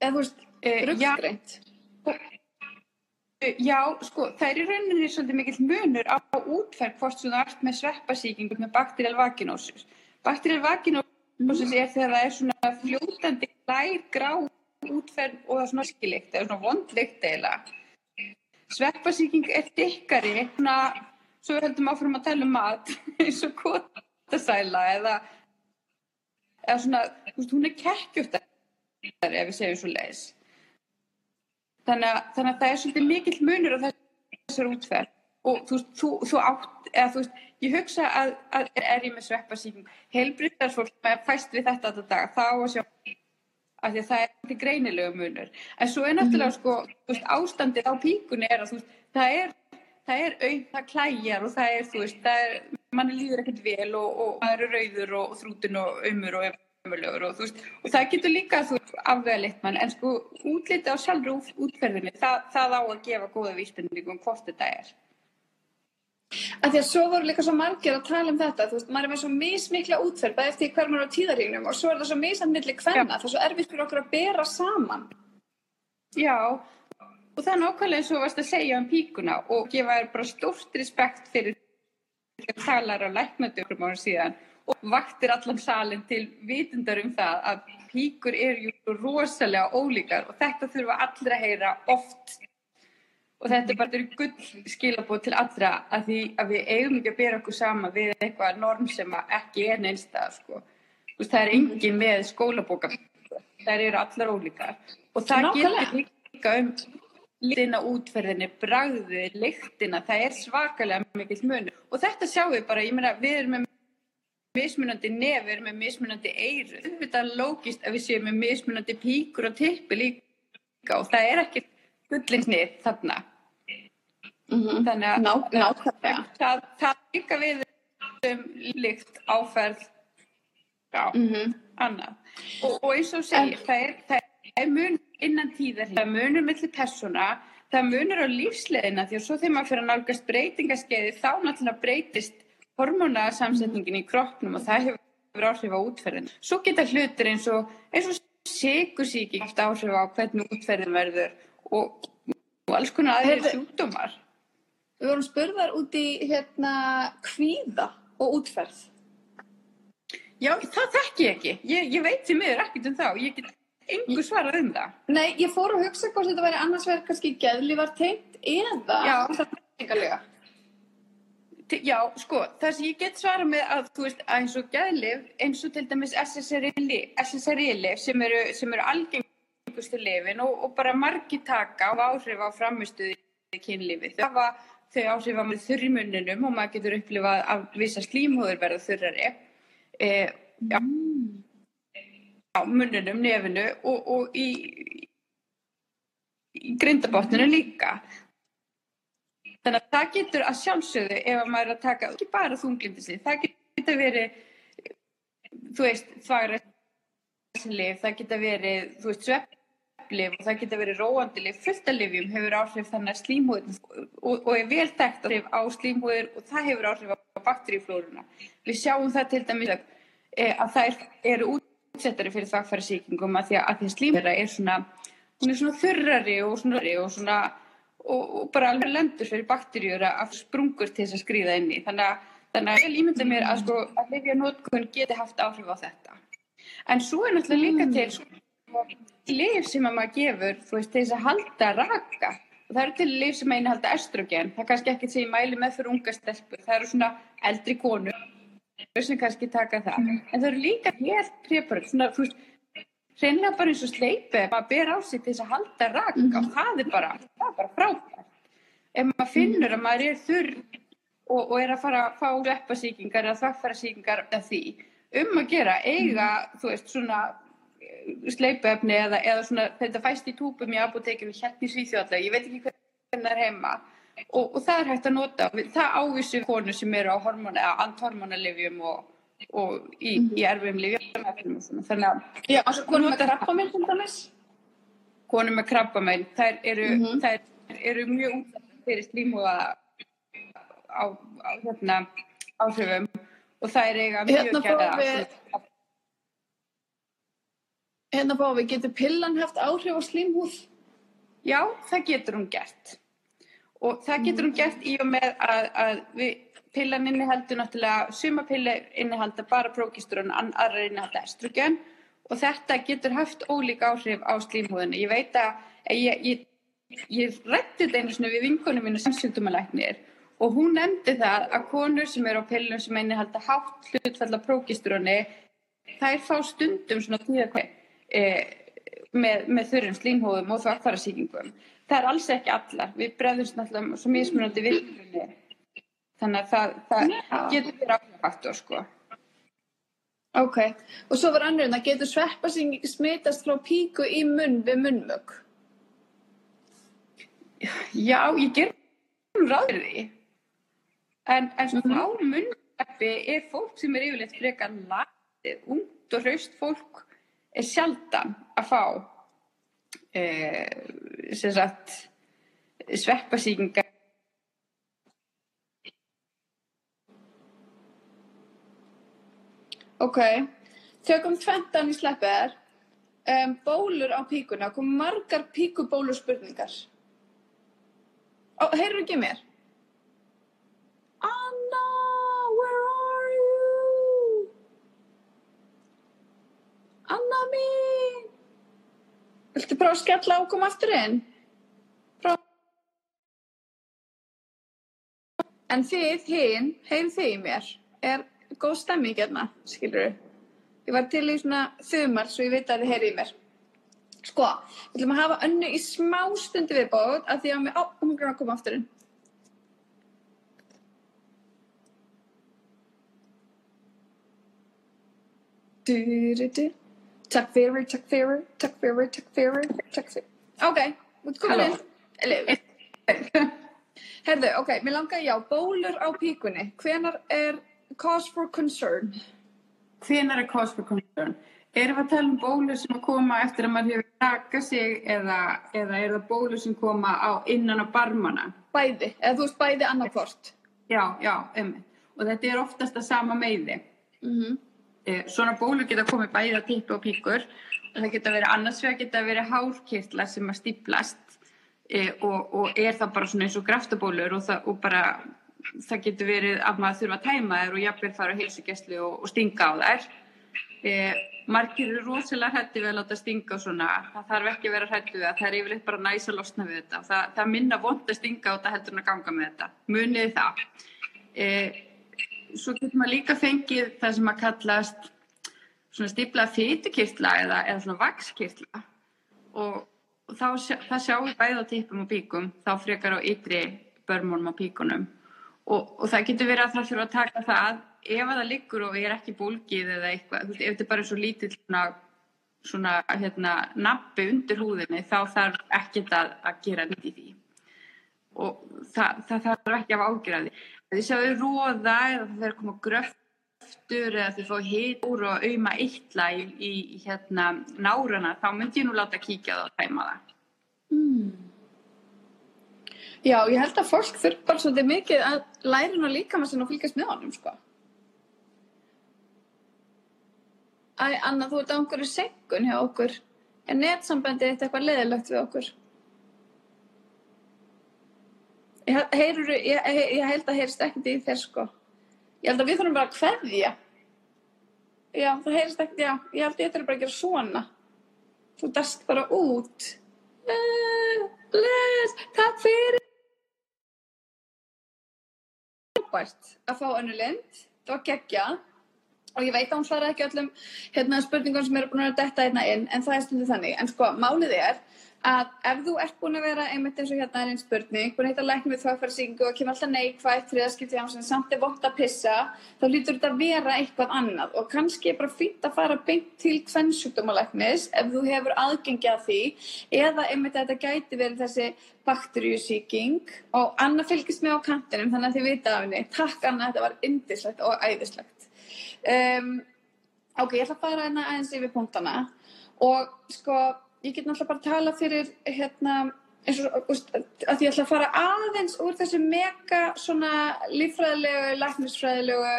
Eða þú veist, Eh, já, ruggstreint? Já, sko, það er í rauninni svolítið mikill munur á útferð hvort þú ert með sveppasíkingu með bakterial vaginósus. Bakterial vaginósus er þegar það er svona fljótandi klær grá útferð og það er svona skilikt, það er svona vondlikt eila. Sveppasíking er dikkari, svona, svo við höldum áfram að tala um mat, <laughs> eins og kvotasæla eða, eða svona, veist, hún er kekkjúttar ef við segjum svo leiðis. Þannig að, þannig að það er svolítið mikill munur á þessar útferð og þú þú, þú átt, eða þú veist, ég hugsa að, að er ég með sveppasíking, heilbryttarsfólk með fæst við þetta þetta dag, þá að sjá að því að það er ekki greinilegu munur. En svo er náttúrulega, sko, þú veist, ástandið á píkunni er að, veist, það er, það er auð, það klæjar og það er, þú veist, það er, manni líður ekkert vel og, og það eru rauður og, og þrútin og ömur og ömurlegur og þú veist, og það getur líka, þú veist, afvega litt mann, en sko, útliti á sjálfur út, útferðinni, það, það á að gefa góða vísbendingum um hvort þetta er. Af því að svo voru líka svo margir að tala um þetta, þú veist, maður er með svo mismikla útferð, bæði eftir hver maður á tíðarínum og svo er það svo misand milli hvenna, það er svo erfitt fyrir okkur að bera saman. Já, og það er nákvæmlega eins og varst að segja um píkuna og gefa þér bara stórt respekt fyrir þegar talar á læknandi okkur mánu síðan og vaktir allan salin til vitundar um það að píkur eru rosalega ólíkar og þetta þurfa allir að heyra oft og þetta er bara gull skilabóð til allra að því að við eigum ekki að bera okkur sama við eitthvað norm sem ekki er neinstað sko. Þú veist, það er engin með skólabóka þær eru allar ólíkar og það Nákvæmlega. getur líka um litina útferðinni, bragðið, lyktina, það er svakalega mikill munur og þetta sjáum við bara, meina við erum með mismunandi nefur með mismunandi eyru. Þetta er lógist að við séum með mismunandi píkur og tippi líka og það er ekki gullinsnið þarna. Mm Þannig að Ná, nákvæmlega. það, það líka við um líkt áferð já, Mm annað. Og, og eins og segir, það er, það er mun innan tíðar, það munur millir persóna, það munur á lífsleðina því að svo þegar maður fyrir að nálgast breytingaskeiði þá náttúrulega breytist hormónasamsetningin í kroppnum og það hefur áhrif á útferðin. Svo geta hlutir eins og, og sikursíki áhrif á hvernig útferðin verður og, og alls konar Heyrðu- sjúkdómar. Við vorum spurðar út í hérna kvíða og útferð. Já, það þekki ég ekki. Ég, ég veit því miður ekkert um þá. Ég get engu svarað um það. Nei, ég fór að hugsa hvort þetta væri annars verið kannski geðlífar tengt eða Já. það Já, sko, það sem ég get svarað með að, þú veist, að eins og gæðlif, eins og til dæmis SSRI-lif SSRI sem eru, sem eru algengustu lifin og, og bara margi taka og áhrif á framistuði kynlífi. Þau hafa þau áhrif á með þurr í munninum og maður getur upplifað að vissa slímhóður verða þurrari. E, já, á munninum, nefinu og, og í, í grindabotninu líka. Þannig að það getur að sjálfsögðu ef að maður er að taka ekki bara þunglindi sig, það getur verið, þú veist, þvagrænslif, það getur verið, þú veist, svepplif og það getur verið róandi lif, fullt af lifjum hefur áhrif þannig að slímhúðin og, og er vel þekkt áhrif á slímhúðir og það hefur áhrif á bakteríuflóruna. Við sjáum það til dæmis eh, að þær eru útsettari fyrir þvagfæra sýkingum að því að, að því að slímhúðira er svona, hún er svona þurrari og svona, og svona og, og bara alveg lendur fyrir bakteríur að sprungur til þess að skrýða inn í. Þannig að, þannig að ég ímynda mér að, sko, að lifja nótkun geti haft áhrif á þetta. En svo er náttúrulega líka til sko, lif sem að maður gefur þú veist, þess að halda raka. Og það eru til lif sem að halda estrogen. Það er kannski ekkert sem ég mæli með fyrir unga stelpur. Það eru svona eldri konur sem kannski taka það. En það eru líka helt preparat, svona, þú veist, hreinlega bara eins og sleipi maður ber á sig þess að halda raka og það er bara, bara frábært ef maður finnur að maður er þurr og, og er að fara að fá leppasíkingar eða þvakkfærasíkingar eða því um að gera eiga þú veist svona sleipuefni eða, eða svona þetta fæst í túpum í apotekinu hérna í Svíþjóðallega ég veit ekki hver hennar heima og, og það er hægt að nota. Það ávísu konur sem eru á andhormónalifjum og, og í, í erfum lifjum og svona. Þannig að Já, og konum með Notar- krabba minn til dæmis. konur með krabbamein, þær eru, Mhm. þær eru mjög útlæðar fyrir slímúða á, á hérna, áhrifum og þær eiga mjög Hérna fáum við- Hérna fáum við, getur pillan haft áhrif á slímhúð? Já, það getur hún gert. Og það getur hún gert í og með að, að við, pillan innihaldur náttúrulega, suma pillar innihalda bara prókistrun, aðra innihalda estrogen og þetta getur haft ólík áhrif á slímhúðinu. Ég veit að ég, ég, ég rætti þetta einu svona við vinkonum mínu samsýndumalæknir og hún nefndi það að konur sem eru á pillum sem innihalda hátt hlutfalla prókistruni, þær fá stundum svona tíðakvæð e, með, með þurrum slímhóðum og þvakkvarasýkingum. Það er alls ekki allar. Við bregðumst náttúrulega svo mismunandi virkninni. Þannig að það, það Já. getur verið áhrifaktor, sko. Ok, og svo var annarinn að getur sveppasýking smitast frá píku í munn við munnmögg. Já, ég ger nú ráð fyrir því. En, en svo Mhm. á munnseppi er fólk sem er yfirleitt frekar latið, ungt og hraust fólk er sjaldan að fá e, sem sagt sveppasýkingar Ok, tökum tventan í sleppið um, bólur á píkuna, kom margar píkubólur spurningar. Ó, heyrðu ekki mér? Anna, where are you? Anna mín! Viltu prófa að skella og koma aftur inn? Prófa. En þið hinn, heyrðu þið í mér, er góð stemming hérna, skilur við. Ég var til í svona þumar svo ég veit að þið heyri í mér. Sko, við ætlum að hafa önnu í smá stundi viðbót að því að mér, á, hún er að koma aftur inn. Du, du, du. Takk fyrir, takk fyrir, takk fyrir, takk fyrir, takk fyrir. Ok, komin Halló. inn. <laughs> Herðu, ok, mér langar, já, bólur á píkunni. Hvenar er cause for concern? Hvenær er cause for concern? Erum við að tala um bólur sem koma eftir að maður hefur rakað sig eða, eða er það bólur sem koma á innan á barmana? Bæði, eða þú veist bæði annarkvort. Já, já, um. Og þetta er oftast að sama meiði. Mm Eh, Svona bólur geta komið bæði að tippu og píkur og það geta verið annars vegar geta verið hárkirtlar sem að stíplast eh, og, og er það bara svona eins og graftabólur og, það, og bara það getur verið að maður þurfa að tæma þær og jafnvel fara á heilsugjæslu og, og stinga á þær. Eh, margir eru rosalega hrætti við að láta stinga og svona, það þarf ekki að vera hrætti við það, það er yfirleitt bara næs að losna við þetta og það, það minna vond að stinga á þetta heldur en að ganga með þetta. Munið það. Eh, svo getur maður líka fengið það sem að kallast svona stíplað fytukirtla eða, eða svona vakskirtla og, og þá, það sjáum við bæði á tippum og píkum þá frekar á ytri börmónum á píkunum. Og, og það getur verið að það þurfa að taka það ef að það liggur og er ekki bólgið eða eitthvað, ef þetta er bara svo lítill svona, svona hérna, nappi undir húðinni þá þarf ekkert að, að gera nýtt í því. Og það, það þarf ekki að hafa ágjör af því. Þið sjáu róða eða það fer að koma gröftur eða þið fá hit úr og auðma eitla í, í, í hérna nárana þá myndi ég nú láta kíkja það og tæma það. Já, ég held að fólk þurf bara svolítið mikið að læra nú líka með sinna og fylgjast með honum, sko. Æ, Anna, þú ert á einhverju senkun hjá okkur. Er netsambandið eitt eitthvað leðilegt við okkur? Ég, he- heyrðu, ég, ég, held að heyrst ekkert í þér, sko. Ég held að við þurfum bara að kveðja. Já, það heyrst ekkert, já. Ég held að ég þurfum bara að gera svona. Þú dast bara út. Eh, Bless, takk fyrir. Að fá önnu lind. Það var geggjað. Og ég veit að hún svaraði ekki öllum hérna, spurningum sem eru búin að detta hérna inn, en það er stundið þannig. En sko, málið er að ef þú ert búin að vera einmitt eins og hérna er einn spurning, búin að heita læknum við þvagfærsíkingu og kemur alltaf neikvægt þriðaskipti á sem samt er vott að pissa, þá lítur þetta að vera eitthvað annað og kannski er bara fýnt að fara beint til kvennsjúkdómalæknis ef þú hefur aðgengi að því eða einmitt að þetta gæti verið þessi bakteríusíking og Anna fylgist með á kantinum þannig að þið vita af henni. Takk Anna, þetta var yndislegt og æðislegt. Um, ok, ég ætla að fara ég get náttúrulega bara að tala fyrir hérna eins og að ég ætla að fara aðeins úr þessu mega svona lífræðilegu, læknisfræðilegu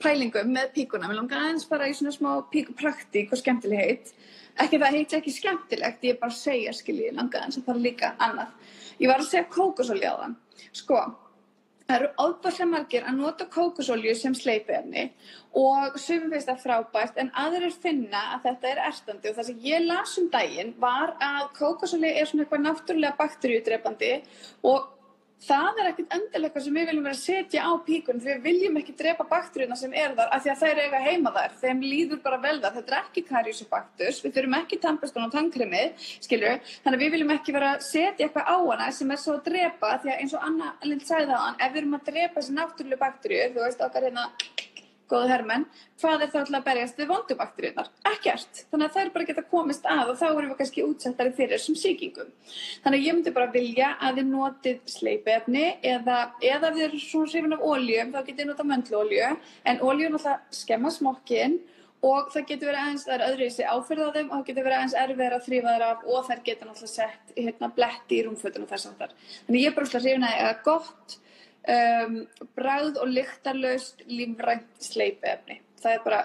pælingum með píkuna. Mér langar aðeins bara í svona smá píkupraktík og skemmtilegheit. Ekki það heiti ekki skemmtilegt, ég er bara að segja, skilji, langar aðeins að fara líka annað. Ég var að segja kókosolja á það. Sko, Það eru ábærslega margir að nota kókosolju sem sleipefni og sumum finnst það frábært en aðrir finna að þetta er erstandi og það sem ég las um daginn var að kókosolju er svona eitthvað náttúrulega bakteríudrepandi og það er ekkert endilega sem við viljum vera að setja á píkun því við viljum ekki drepa bakteríuna sem er þar af því að þær eiga heima þar. Þeim líður bara vel þar, þetta er ekki karíusubaktus við þurfum ekki tampastun og tannkremið skilur, þannig að við viljum ekki vera að setja eitthvað á hana sem er svo að drepa því að eins og Anna Lind sagði það á hann ef við erum að drepa þessi náttúrulega bakteríu þú veist okkar hérna góðu hermenn, hvað er þá alltaf að berjast við vondubakteríunar? Ekkert. Þannig að er bara geta komist að og þá erum við kannski útsettari fyrir þessum síkingum. Þannig að ég myndi bara vilja að þið notið sleipefni eða, eða við erum svona hrifin af óljum, þá getið notað möndlólju, en ólju er náttúrulega skemma smokkin og það getur verið aðeins, það er öðru í sig áferð á þeim og það getur verið aðeins erfið að þrýfa þeirra af og þær getur náttúrulega sett hérna, bletti í rúmfötunum þess aftar. Þannig ég bara að um, bræð og lyktarlaust lífrænt sleipefni. Það er bara,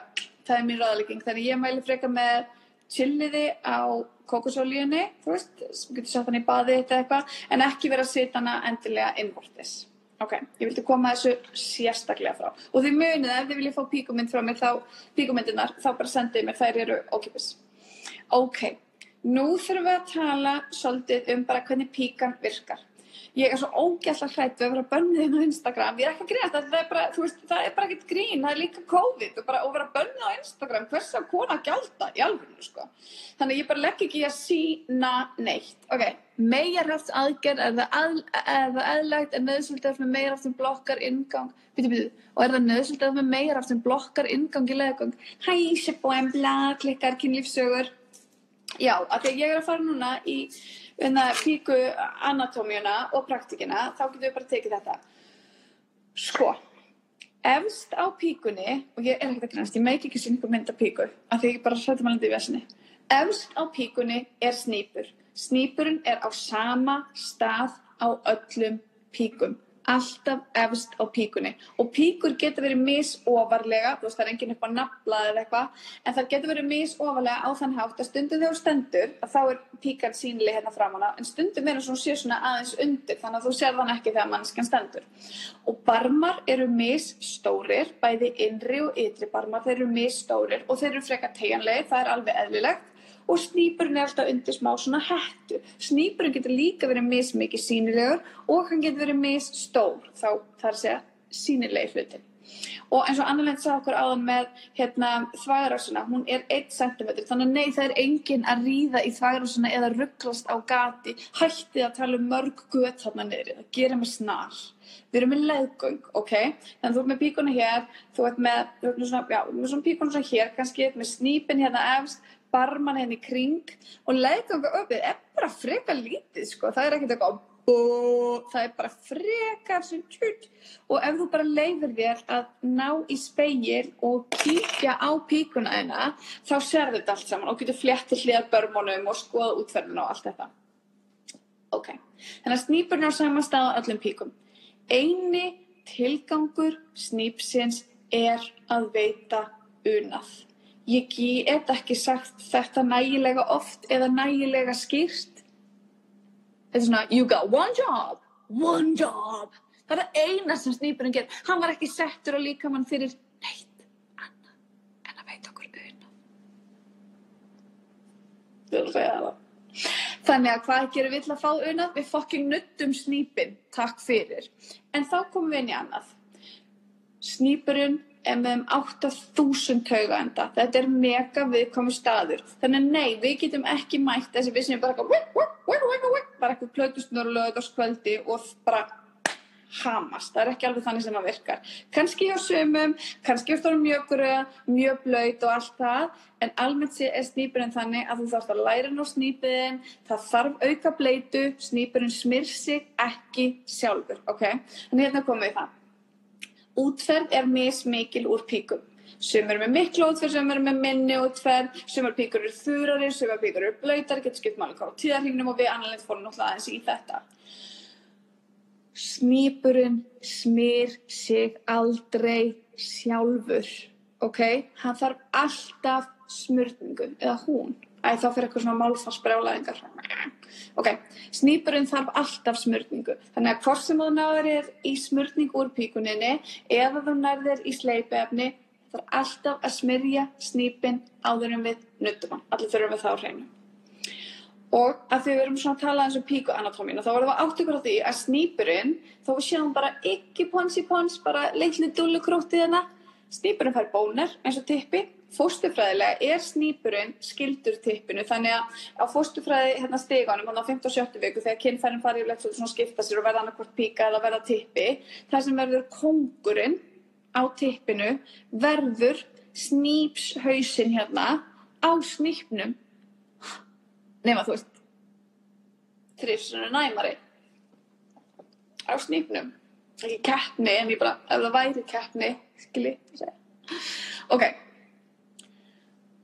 það er mín ráðlegging. Þannig ég mæli freka með chiliði á kokosolíunni, þú veist, sem getur satt hann í baði eitthvað, en ekki vera að setja hana endilega innvortis. Ok, ég vildi koma þessu sérstaklega frá. Og því munið, ef þið viljið fá píkumind frá mér, þá, píkumyndinar, þá bara sendið mér, þær eru ókipis. Ok, nú þurfum við að tala svolítið um bara hvernig píkan virkar ég er svo ógæslega hrætt við að vera bönnið inn á Instagram. Ég er ekki að gríða þetta, það er bara, veist, það er bara ekkert grín, það er líka COVID og, bara, og vera bönnið á Instagram, hvers að kona gælda í alveg, sko? Þannig ég bara legg ekki að sína neitt. Ok, megarhæft aðgerð er það eðlægt er nöðsvöldið með megarhæftum blokkar ingang byrju, byrju, og er það nöðsvöldið með megarhæftum blokkar ingang í leðgang hæ, sjöbóem, bla, klikkar, kynlífsögur já, að því ég er að fara núna í píku anatómíuna og praktikina, þá getum við bara tekið þetta. Sko, efst á píkunni, og ég er ekkert að grænast, ég meik ekki sín ykkur mynda píku, af því ég bara hrætti maður í vesinni. Efst á píkunni er snýpur. Snýpurinn er á sama stað á öllum píkum alltaf efst á píkunni. Og píkur getur verið misofarlega þú veist það er enginn upp á nafla eða eitthvað en það getur verið misofarlega á þann hátt að stundum þegar þú stendur þá er píkan sínli hérna framann á en stundum er það svona sér svona aðeins undir þannig að þú sér þann ekki þegar mannskan stendur. Og barmar eru misstórir bæði innri og ytri barmar þeir eru misstórir og þeir eru freka tegjanlega það er alveg eðlilegt og snýpurinn er alltaf undir smá svona hættu. Snýpurinn getur líka verið mismikið sínilegur og hann getur verið misstór þá þar sé sínilegi hlutin. Og eins og annarleginn sagði okkur áðan með hérna, þvægarásuna, hún er 1 cm, þannig að nei það er enginn að ríða í þvægarásuna eða rugglast á gati, hættið að tala um mörg gött þarna niður, það gerir mig snar. Við erum með leðgöng, ok? Þannig að þú ert með píkuna hér, þú ert með, þú ert með svona, já, með svona píkuna svona hér, kannski með snýpin hérna efst, barman henni hérna kring og leðganga uppið er bara frekar lítið sko, það er ekkert eitthvað og það er bara frekar sem tjút og ef þú bara leifir þér að ná í speil og kíkja á píkuna þeina þá ser þetta allt saman og getur fléttið hliðar börnmónum og skoða útferðinu og allt þetta. Ok, þannig að snýpurinn á sama stað á öllum píkum. Eini tilgangur snýpsins er að veita unað ég get ekki sagt þetta nægilega oft eða nægilega skýrt. Þetta er svona you got one job, one job. Það er eina sem snýpurinn ger hann var ekki settur á líkamann fyrir neitt annað en að veita okkur unna þannig að hvað gerum við til að fá unna við fokking nuttum snýpin takk fyrir. En þá komum við inn í annað. Snýpurinn er með um 8000 taugaenda. Þetta er mega viðkomi staður. Þannig nei, við getum ekki mætt þessi við sem er bara eitthvað bara eitthvað plötusnur lögðarskvöldi og bara hamast. Það er ekki alveg þannig sem það virkar. Kanski hjá sumum, kannski stórum mjög gröð, mjög blöyt og allt það, en almennt sé er snýpurinn þannig að þú þarfst að læra ná snýpiðin, það þarf auka bleitu, snýpurinn smyr sig ekki sjálfur, ok? Þannig hérna komum við það. Útferð er mismikil úr píkum. Sumur með miklu útferð, sumur með minni útferð, sumur píkur eru þurrari, sumur píkur eru blöytar, getur skipt máli hvað á tíðarhingnum og við annarlega fórum náttúrulega aðeins í þetta. Snýpurinn smyr sig aldrei sjálfur, ok? Hann þarf alltaf smurningu, eða hún. Æ, þá fyrir eitthvað svona málfarsbrjálæðingar. Ok, snýpurinn þarf alltaf smurningu. Þannig að hvort sem þú náður í smurning úr píkuninni eða þú nærðir í sleipefni, þarf alltaf að smyrja snýpinn áður en við nuttum hann. Allir þurfum við þá að hreina. Og að því við erum svona að tala eins og píkuanatómínu, þá vorum við átt ykkur á því að snýpurinn, þá sjáum bara ekki ponsi pons, bara leikli dullukróttið hérna. Snýpurinn fær bónir eins og tippi. Fóstufræðilega er snýpurinn skildur tippinu, þannig að á fóstufræði hérna steganum, hann á 15 og 17 viku, þegar kynfærin farið yfirlegt svona skipta sér og verða annarkvort píka eða verða tippi, það sem verður kongurinn á tippinu verður snýpshausinn hérna á snýpnum. Nema þú veist þrifsunum næmari. Á snýpnum. Ekki keppni en ég bara, ef það væri keppni skilji ok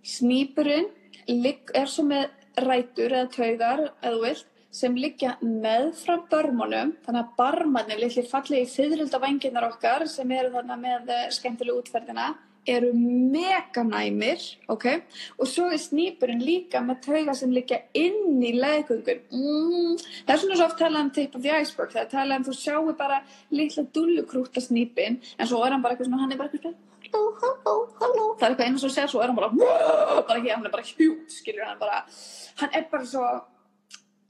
snýpurinn er svo með rætur eða taugar eða þú vilt sem liggja meðfram börmunum þannig að barmarnir, litli fallegi fyririldavængirnar okkar sem eru þarna með eh, skemmtilegu útferðina eru meganæmir, ok? Og svo er snýpurinn líka með tauga sem liggja inn í leðgöngun. Mm. Það er svona svo oft talað um tip of the iceberg, það er talað um þú sjáu bara litla dullukrúta snýpinn, en svo er hann bara eitthvað svona, hann er bara eitthvað svona. Það er eitthvað einu sem segja, svo er hann bara, bara ekki, hann er bara hjút, skilur hann bara, hann er bara svo,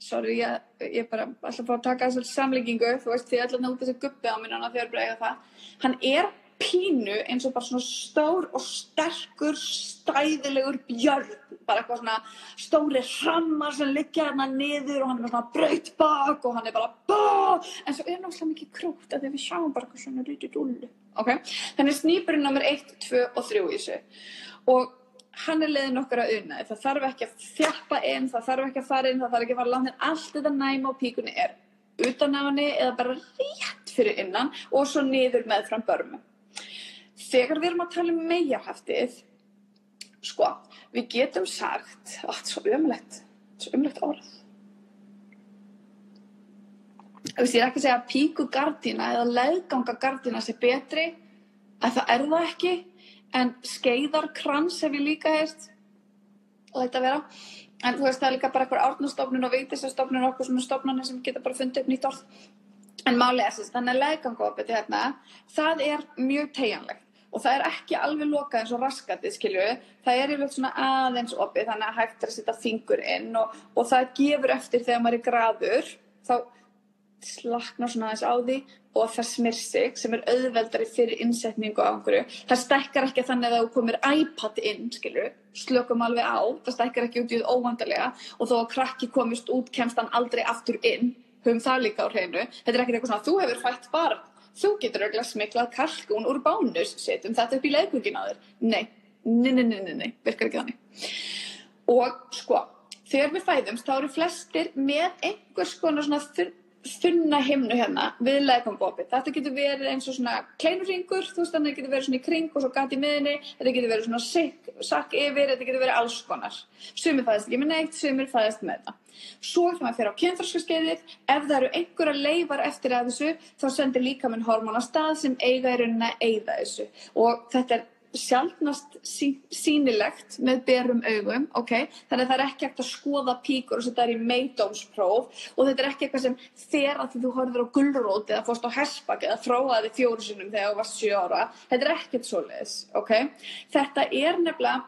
sorry, ég, ég er bara alltaf að fá að taka þessar samlíkingu, þú veist, því allan út þessi guppi á minna þegar bara eiga það. Hann er pínu eins og bara svona stór og sterkur, stæðilegur björn, bara eitthvað svona stóri hrammar sem liggja hérna niður og hann er svona braut bak og hann er bara bá, en svo er náttúrulega mikið krútt að því við sjáum bara eitthvað svona lítið dúllu, ok? Þannig er snýpurinn nummer 1, 2 og 3 í þessu og hann er leiðin okkar að unna það þarf ekki að þjappa inn, það þarf ekki að fara inn, það þarf ekki að fara langt en allt þetta næma á píkunni er utan á henni eða bara rétt fyrir innan og svo niður með fram börmu. Þegar við erum að tala um megahaftið, sko, við getum sagt, þetta er svo umlegt, svo umlegt orð. Veist, ég er ekki að segja að píkugardína eða leðgangagardína sé betri, að það er það ekki, en skeiðarkrans hef ég líka heilt, og þetta vera. En þú veist, það er líka bara eitthvað árnastofnun og veitisastofnun og okkur svona stofnunir sem geta bara fundið upp nýtt orð. En máli er þess, þannig að leðgangopið hérna, það er mjög tegjanlegt og það er ekki alveg lokað eins og raskatið, skilju. Það er yfirleitt svona aðeins opið, þannig að hægt er að setja fingur inn og, og það gefur eftir þegar maður er graður, þá slaknar svona aðeins á því og það smyr sig sem er auðveldari fyrir innsetningu á einhverju. Það stækkar ekki þannig að þú komir iPad inn, skilju, slökum alveg á, það stækkar ekki út í því óvandarlega og þó að krakki komist út kemst hann aldrei aftur inn, höfum það líka á hreinu. Þetta er ekkert eitthvað svona, þú hefur fætt barn, þú getur auðvitað smiklað kalkún úr bánus, setjum þetta upp í leikungin á þér. Nei, nei, nei, nei, nei, virkar ekki þannig. Og sko, þegar við fæðumst þá eru flestir með einhvers konar svona þunna himnu hérna við leikangopið. Þetta getur verið eins og svona kleinurringur, þú veist þannig getur verið svona í kring og svo gati miðinni, þetta getur verið svona sikk, sakk yfir, þetta getur verið alls konar. Sumir fæðist ekki með neitt, sumir fæðist með þetta. Svo þegar maður fyrir á kynþarskaskeiðið, ef það eru einhverja leifar eftir að þessu, þá sendir líka minn hormón á stað sem eiga í rauninni að eiga þessu. Og þetta er sjálfnast sí, sýnilegt með berum augum, ok? Þannig að það er ekki ekkert að skoða píkur og setja það í meidómspróf og þetta er ekki eitthvað sem þegar að þú horfður á gullrót eða fórst á hessbak eða fróðaði fjóru sinum þegar þú varst 7 ára. Þetta er ekkert svoleiðis, ok? Þetta er nefnilega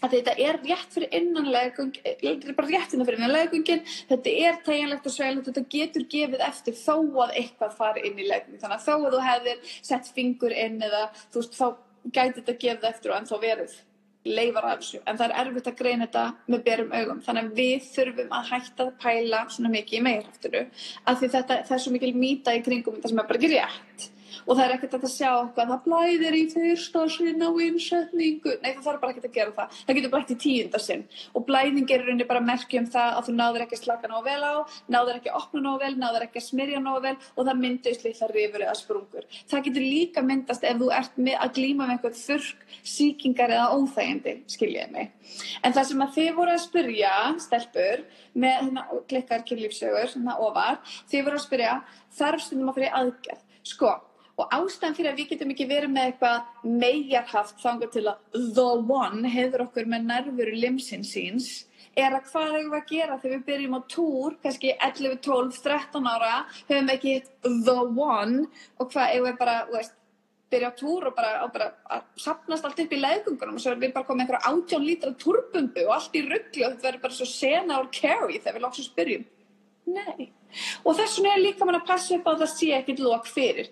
að þetta er rétt fyrir innanleggung, þetta er bara rétt innan fyrir innanleggungin, þetta er tegjanlegt og sveilegt, þetta getur gefið eftir þó að eitthvað fari inn í leggning. Þannig að þó að þú hefðir sett fingur inn eða þú veist þá gæti þetta gefið eftir og ennþá verið leifar af þessu, en það er erfitt að greina þetta með berum augum, þannig að við þurfum að hætta að pæla svona mikið í meirhaftinu af því þetta, það er svo mikil mýta í kringum þetta sem er bara ekki rétt og það er ekkert að sjá okkar það blæðir í fyrsta sinn á innsetningu. Nei það þarf bara ekkert að gera það. Það getur blætt í tíunda sinn. Og blæðing er rauninni bara merkjum það að þú náður ekki að slaka ná vel á náður ekki að opna ná vel, náður ekki að smyrja ná vel og það myndast litla rifur eða sprungur. Það getur líka myndast ef þú ert að glíma með einhvern þurrk síkingar eða óþægindi, skiljiði mig. En það sem að þið voru að spyrja stelpur með hérna, klikkar kynlífsögur hérna ofar, þið voru að spyrja þarf stundum að fyrir aðgerð. Sko, Og ástæðan fyrir að við getum ekki verið með eitthvað megarhaft þangar til að the one hefur okkur með nervuru limsin síns er að hvað hefur við að gera þegar við byrjum á túr, kannski 11, 12, 13 ára, hefum ekki hitt the one og hvað hefur við bara, veist, byrja á túr og bara, og bara sapnast allt upp í leiðgungunum og svo er við bara komið einhverja átjón lítra túrbumbu og allt í ruggli og þetta verður bara svo sena og carry þegar við lóksum byrjum. Nei. Og þess vegna er líka mann að passa upp á að það sé ekkit lók fyrir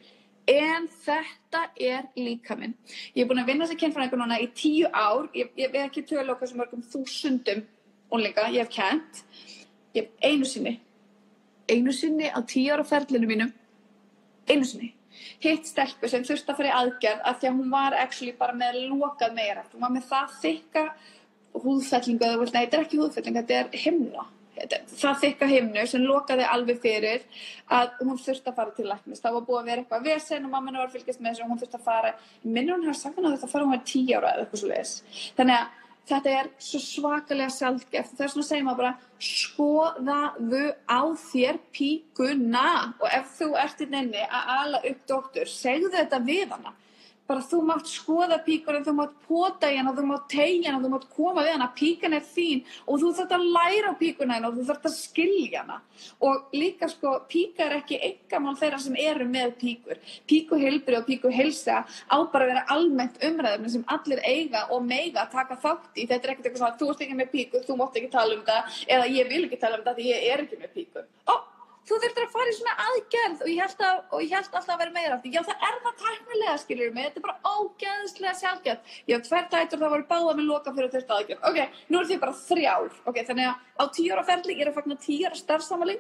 en þetta er líka minn. Ég er búin að vinna þessi kennfræðingur núna í tíu ár, ég, veit ekki tölu okkar sem mörgum þúsundum ónleika, ég hef kent, ég hef einu sinni, einu sinni á tíu ára ferlinu mínum, einu sinni, hitt stelpu sem þurfti að fara í aðgerð að því að hún var actually bara með lokað meira, hún var með það þykka húðfellingu, nei þetta er ekki húðfellingu, þetta er himna það þykka himnu sem lokaði alveg fyrir að hún þurfti að fara til læknis. Það var búið að vera eitthvað vesen og mamma var fylgjast með þessu og hún þurfti að fara. Minnur hún hefði sagt hann að þetta fara hún var tíu ára eða eitthvað svo leiðis. Þannig að þetta er svo svakalega sjálfgeft. Svona að segja maður bara skoðaðu á þér píkuna og ef þú ert í nenni að ala upp doktor, segðu þetta við hana bara þú mátt skoða píkuna, þú mátt pota hana, þú mátt tegja hana, þú mátt koma við hana, píkan er þín og þú þarf að læra á píkuna hana og þú þarf að skilja hana. Og líka sko píka er ekki engamál þeirra sem eru með píkur, píkuhilbri og píkuhilsa á bara að vera almennt umræðum sem allir eiga og meiga að taka þátt í, þetta er ekkert eitthvað svona þú ert ekki með píku, þú mátt ekki tala um það eða ég vil ekki tala um það því ég er ekki með píku, ó þú þurftir að fara í svona aðgerð og ég held, að, og ég held alltaf að vera meira af því. Já það er það tæknilega skiljur mig. Þetta er bara ógeðslega sjálfgjörð ég haf tver dætur það voru báða með loka fyrir þetta aðgerð. Ok, nú er því bara þrjár. Ok, þannig að á tíu ára ferli ég er að fagna tíu ára starfsamali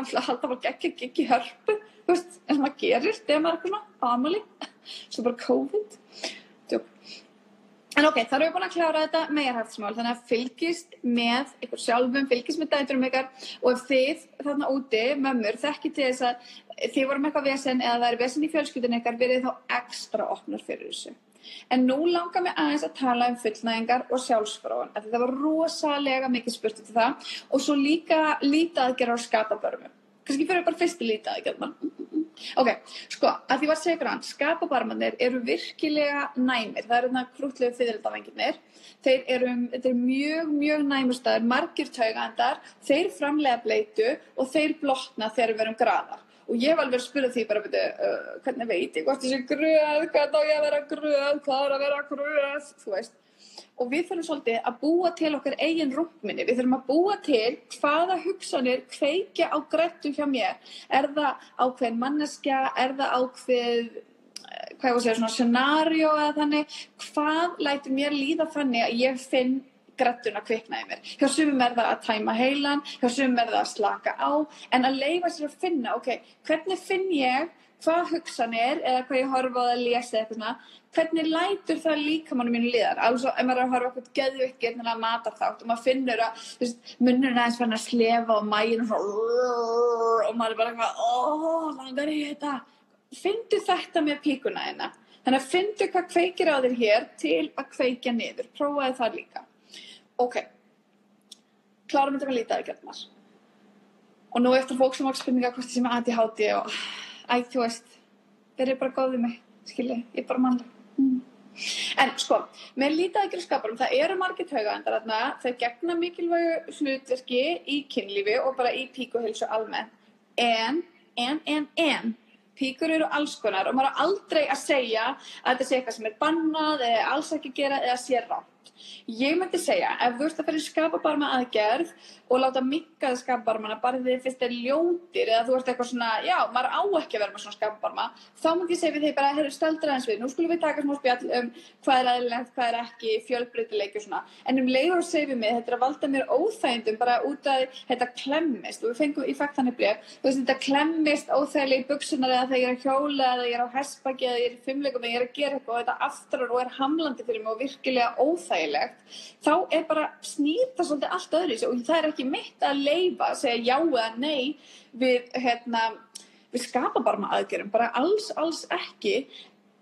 alltaf alltaf halda bara geggi geggi hörpu. Veist, eins og maður gerir maður er eitthvað svona amali svo bara COVID En ok, þá erum við búin að klára þetta megarhæftsmál, þannig að fylgist með ykkur sjálfum, fylgist með dæturum ykkar og ef þið þarna úti, mömmur, þekkir til þess að þið vorum eitthvað vesen eða það er vesen í fjölskyldun ykkar, verið þá ekstra opnar fyrir þessu. En nú langar mér aðeins að tala um fullnæðingar og því það var rosalega mikið spurt til það og svo líka lítið aðgerra á skapabörmu. Kanski fyrir bara fyrst í lítið aðgerra, Ok, sko, að því var segur hann, skapabarmanir eru virkilega næmir, það eru þarna krútlegu fyririldavengirnir, þeir eru, þetta er mjög, mjög næmur staður, margir taugandar, þeir framlega bleitu og þeir blotna þegar við verum graðar. Og ég var alveg að spila því bara, veitu, uh, hvernig veit ég hvort þessi gröð, hvernig á ég að vera gröð, hvað er að vera gröð, þú veist og við þurfum svolítið að búa til okkar eigin rúmminni, við þurfum að búa til hvaða hugsanir kveikja á grættu hjá mér, er það ákveðin manneskja, er það ákveð eh, hvað ég var að segja, svona scenario eða þannig, hvað lætur mér líða þannig að ég finn grættuna kviknaði mér. Hjá sumum er það að tæma heilan, hjá sumum er það að slaka á, en að leifa sér að finna, ok, hvernig finn ég hvað hugsanir eða hvað ég horfa á að lesa eitthvað svona, hvernig lætur það líka mann mínu liðar, alveg ef maður að horfa okkur geðvikt gerðin að mata þátt og maður finnur að munnur er aðeins fann að slefa og mægin og svona og maður er bara eitthvað, óóó, langar ég þetta fyndu þetta með píkuna þeina þannig að fyndu hvað kveikir á þér hér til að kveikja niður prófaði það líka ok klárum þetta að líta að gerðnar og nú eftir ákveð spurninga hvort sem aðti háti og æg, þú veist, þeir eru bara góðið mig, skilji, ég er bara mannlega. Mm. En sko, með aðgjörðu skaparum, það eru margir taugaðendar þarna, þau gegna mikilvægu hlutverki í kynlífi og bara í píkuhilsu almennt. En, en, en, en, píkur eru alls konar og maður er aldrei að segja að þetta sé eitthvað sem er bannað eða alls ekki gera eða sé rátt. Ég myndi segja, ef þú ert að fyrir skapabarma aðgerð og láta mikkaði skapabarmana bara því þið finnst þeir ljótir eða þú ert eitthvað svona, já, maður á ekki að vera með svona skapabarma, þá myndi ég segja við þig bara, herru, steldur aðeins við, nú skulum við taka smá spjall um hvað er aðeinlegt, hvað er ekki, fjölbreytileiki og svona. En um leiður og segja við mig, þetta er að valda mér óþægindum bara út af þetta klemmist. Og við fengum í fakt þannig blef, þú veist, þetta klemmist óþægilega í buksunar eða þegar ég er að hjóla eða ég er á hespaki eða ég er í fimmleikum eða ég er að gera eitthvað og þetta aftrar og er hamlandi fyrir mig og virkilega óþægilegt, þá er bara snýta svolítið allt öðru í sig og það er ekki mitt að leifa, að segja já eða nei við, hérna, við skapabarma aðgerum, bara alls, alls ekki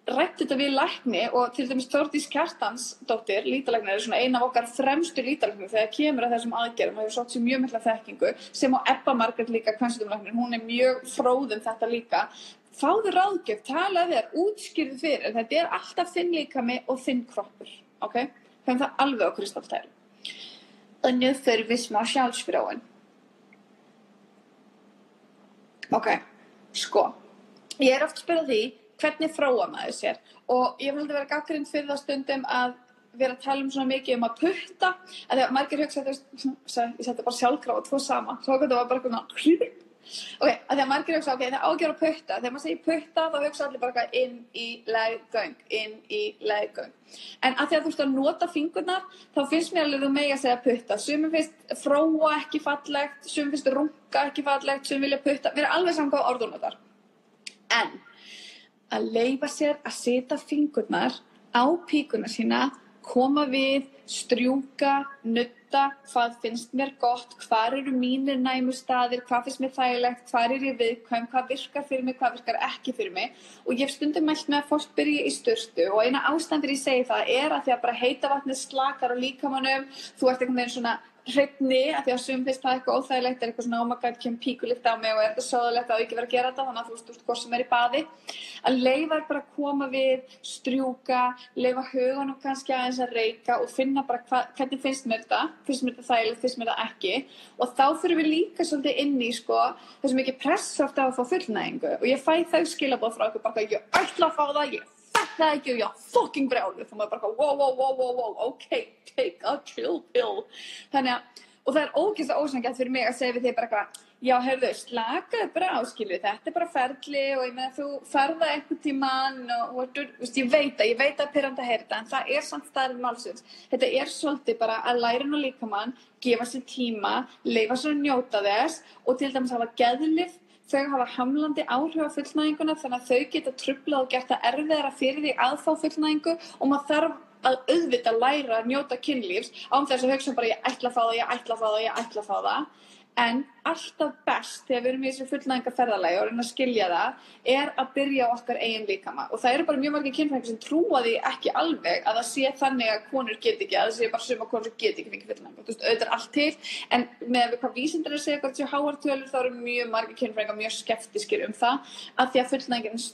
rætti þetta við lækni og til dæmis Þórdís Kjartans dóttir, lítalæknir, er svona eina af okkar fremstu lítalæknir þegar kemur að þessum aðgerðum og hefur sótt sér mjög mikla þekkingu sem á Ebba Margaret líka, kvennstumlæknir, hún er mjög fróðum þetta líka fáðu ráðgjöf, talaðu þér, útskýrðu fyrir en þetta er alltaf þinn líkami og þinn kroppur, ok? Þannig það alveg á kristalltæru þurfum við smá sjálfsfráin Ok, sko. Ég er oft að spyrja því hvernig fróa maður sér? Og ég vil heldur vera gaggrind fyrir það stundum að vera að tala um svona mikið um að putta. Að því að margir hugsa þetta <laughs> ég seti bara sjálfkrafa tvo sama svo þetta var bara eitthvað ok, að því að margir hugsa ok, það ágjör að putta. Þegar maður segir putta þá hugsa allir bara inn í leggöng inn í leggöng. En að því að þú veist að nota fingurnar þá finnst mér alveg þú megi að segja putta. Sumum finnst fróa ekki fallegt sumum finnst runga ekki fallegt sumum vilja putta, við erum alveg saman hvað orðunotar en að leifa sér að setja fingurnar á píkuna sína, koma við, strjúka, nutta, hvað finnst mér gott, hvað eru mínir næmu staðir, hvað finnst mér þægilegt, hvað er ég viðkvæm, hvað virkar fyrir mig, hvað virkar ekki fyrir mig. Og ég hef stundum mælt með að fólk byrja í störstu og eina ástæðan fyrir ég segi það er að því að bara heita vatnið slakar á líkamannum, þú ert einhvern veginn svona hreifni að því að sum finnst það eitthvað óþægilegt er eitthvað svona ómakað, oh kemur píkulikt á mig og er eitthvað sáðulegt að ekki vera að gera þetta? Þannig að þú veist, hvort sem er í baði. Að leifa bara að koma við strjúka, leifa hugunum kannski aðeins að reyka og finna bara hva, hvernig finnst mér þetta, finnst mér þetta þægilegt finnst mér þetta ekki? Og þá fyrir við líka svolítið inn í sko þessum ekki pressort á að fá fullnæðingu og ég fæ þau skilabóð frá okkur bara ég ætla að fá það, ég það ekki og ég fucking brjálu þá maður bara wow, wow, wow, wow, ok, take a chill pill. Þannig að, og það er ógeðslega ósangjátt fyrir mig að segja við þig bara eitthvað já, heyrðu, slakaðu bara áskilu þetta er bara ferli og ég meina þú ferða eitthvað tíman og, og veist, ég veit að, ég veit að pyrranda að heyrta en það er samt staðið málsins. Þetta er svolítið bara að læra nú líka mann gefa sér tíma, leifa sér að njóta þess og til dæmis hafa geðlif þau hafa hamlandi áhrif á fullnæðinguna þannig að þau geta trublað og gert það erfiðara fyrir því að fá fullnæðingu og maður þarf að auðvita læra að njóta kynlífs án þess að hugsa bara ég ætla að fá það, ég ætla að fá það, ég ætla að fá það. En alltaf best þegar við erum í þessu fullnæðingarferðalagi og reyna að skilja það er að byrja á okkar eigin líkama. Og það eru bara mjög margir kynfræðingar sem trúa því ekki alveg að það sé þannig að konur get ekki að það sé bara suma konur get ekki fengið fullnæðingar þú veist, auðvitað er allt til en með hvað vísindur er að segja hvort séu háartölur þá eru mjög margir kynfræðingar mjög skeptiskir um það að því að fullnæðingin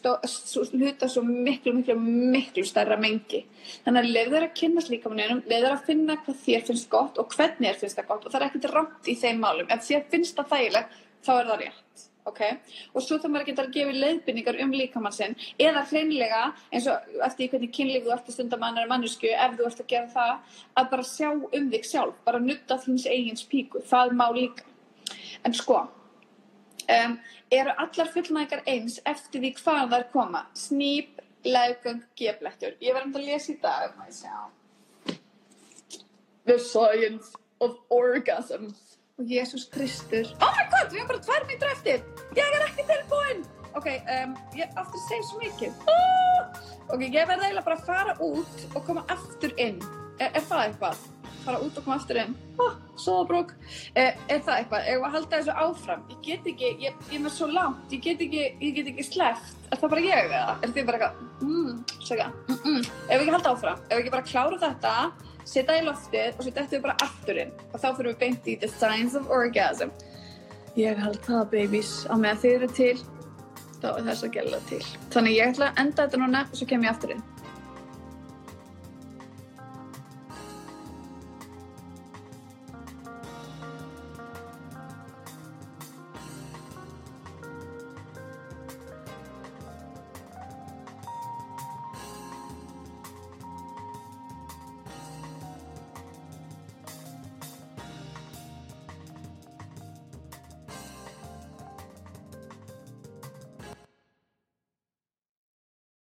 hluta svo miklu, miklu, miklu starra mengi. Þannig að leiður að kynast líkamanninum leiður að finna hvað þér finnst gott og hvernig þér finnst það gott. Og það er ekkert rátt í þeim málum ef þér finnst það þægilegt þá er það rétt okay? og svo þarf maður að geta að gefa leiðbynningar um líkamann sinn eða hreinlega eins og eftir hvernig kynlíf þú ert að stunda mannar mannesku ef þú ert að gera það að bara sjá um þig sjálf bara nutta þins eigins píku það má líka. En sko um, eru allar fullnægar eins eftir því hvað það er koma? Snýp, leðgöng, geflættur ég verðum að lesa í dag The Science of Orgasms og Jésús Kristur. Oh my god, við erum bara tvær mítur eftir. Ég er ekki tilbúin. Ok, um, ég aftur segja svo mikið. Oh! ok, ég verði eiginlega bara að fara út og koma aftur inn. Er, er það eitthvað? fara út og koma aftur inn. Oh, soðabrók er, er það eitthvað? ég var að halda þessu áfram? Ég get ekki, ég, ég er með svo langt. Ég get ekki, ég get ekki sleppt. Er það bara ég eða? er þið bara eitthvað mm, mm -mm. ef við ekki halda áfram? Ef við ekki bara klára þetta setja í loftið og svo dettum við bara afturinn og þá fyrir við beint í The Science of Orgasm. Ég held það babies. Á með þið eru til þá er þess að gæla til. Þannig ég ætla að enda þetta núna og svo kem ég afturinn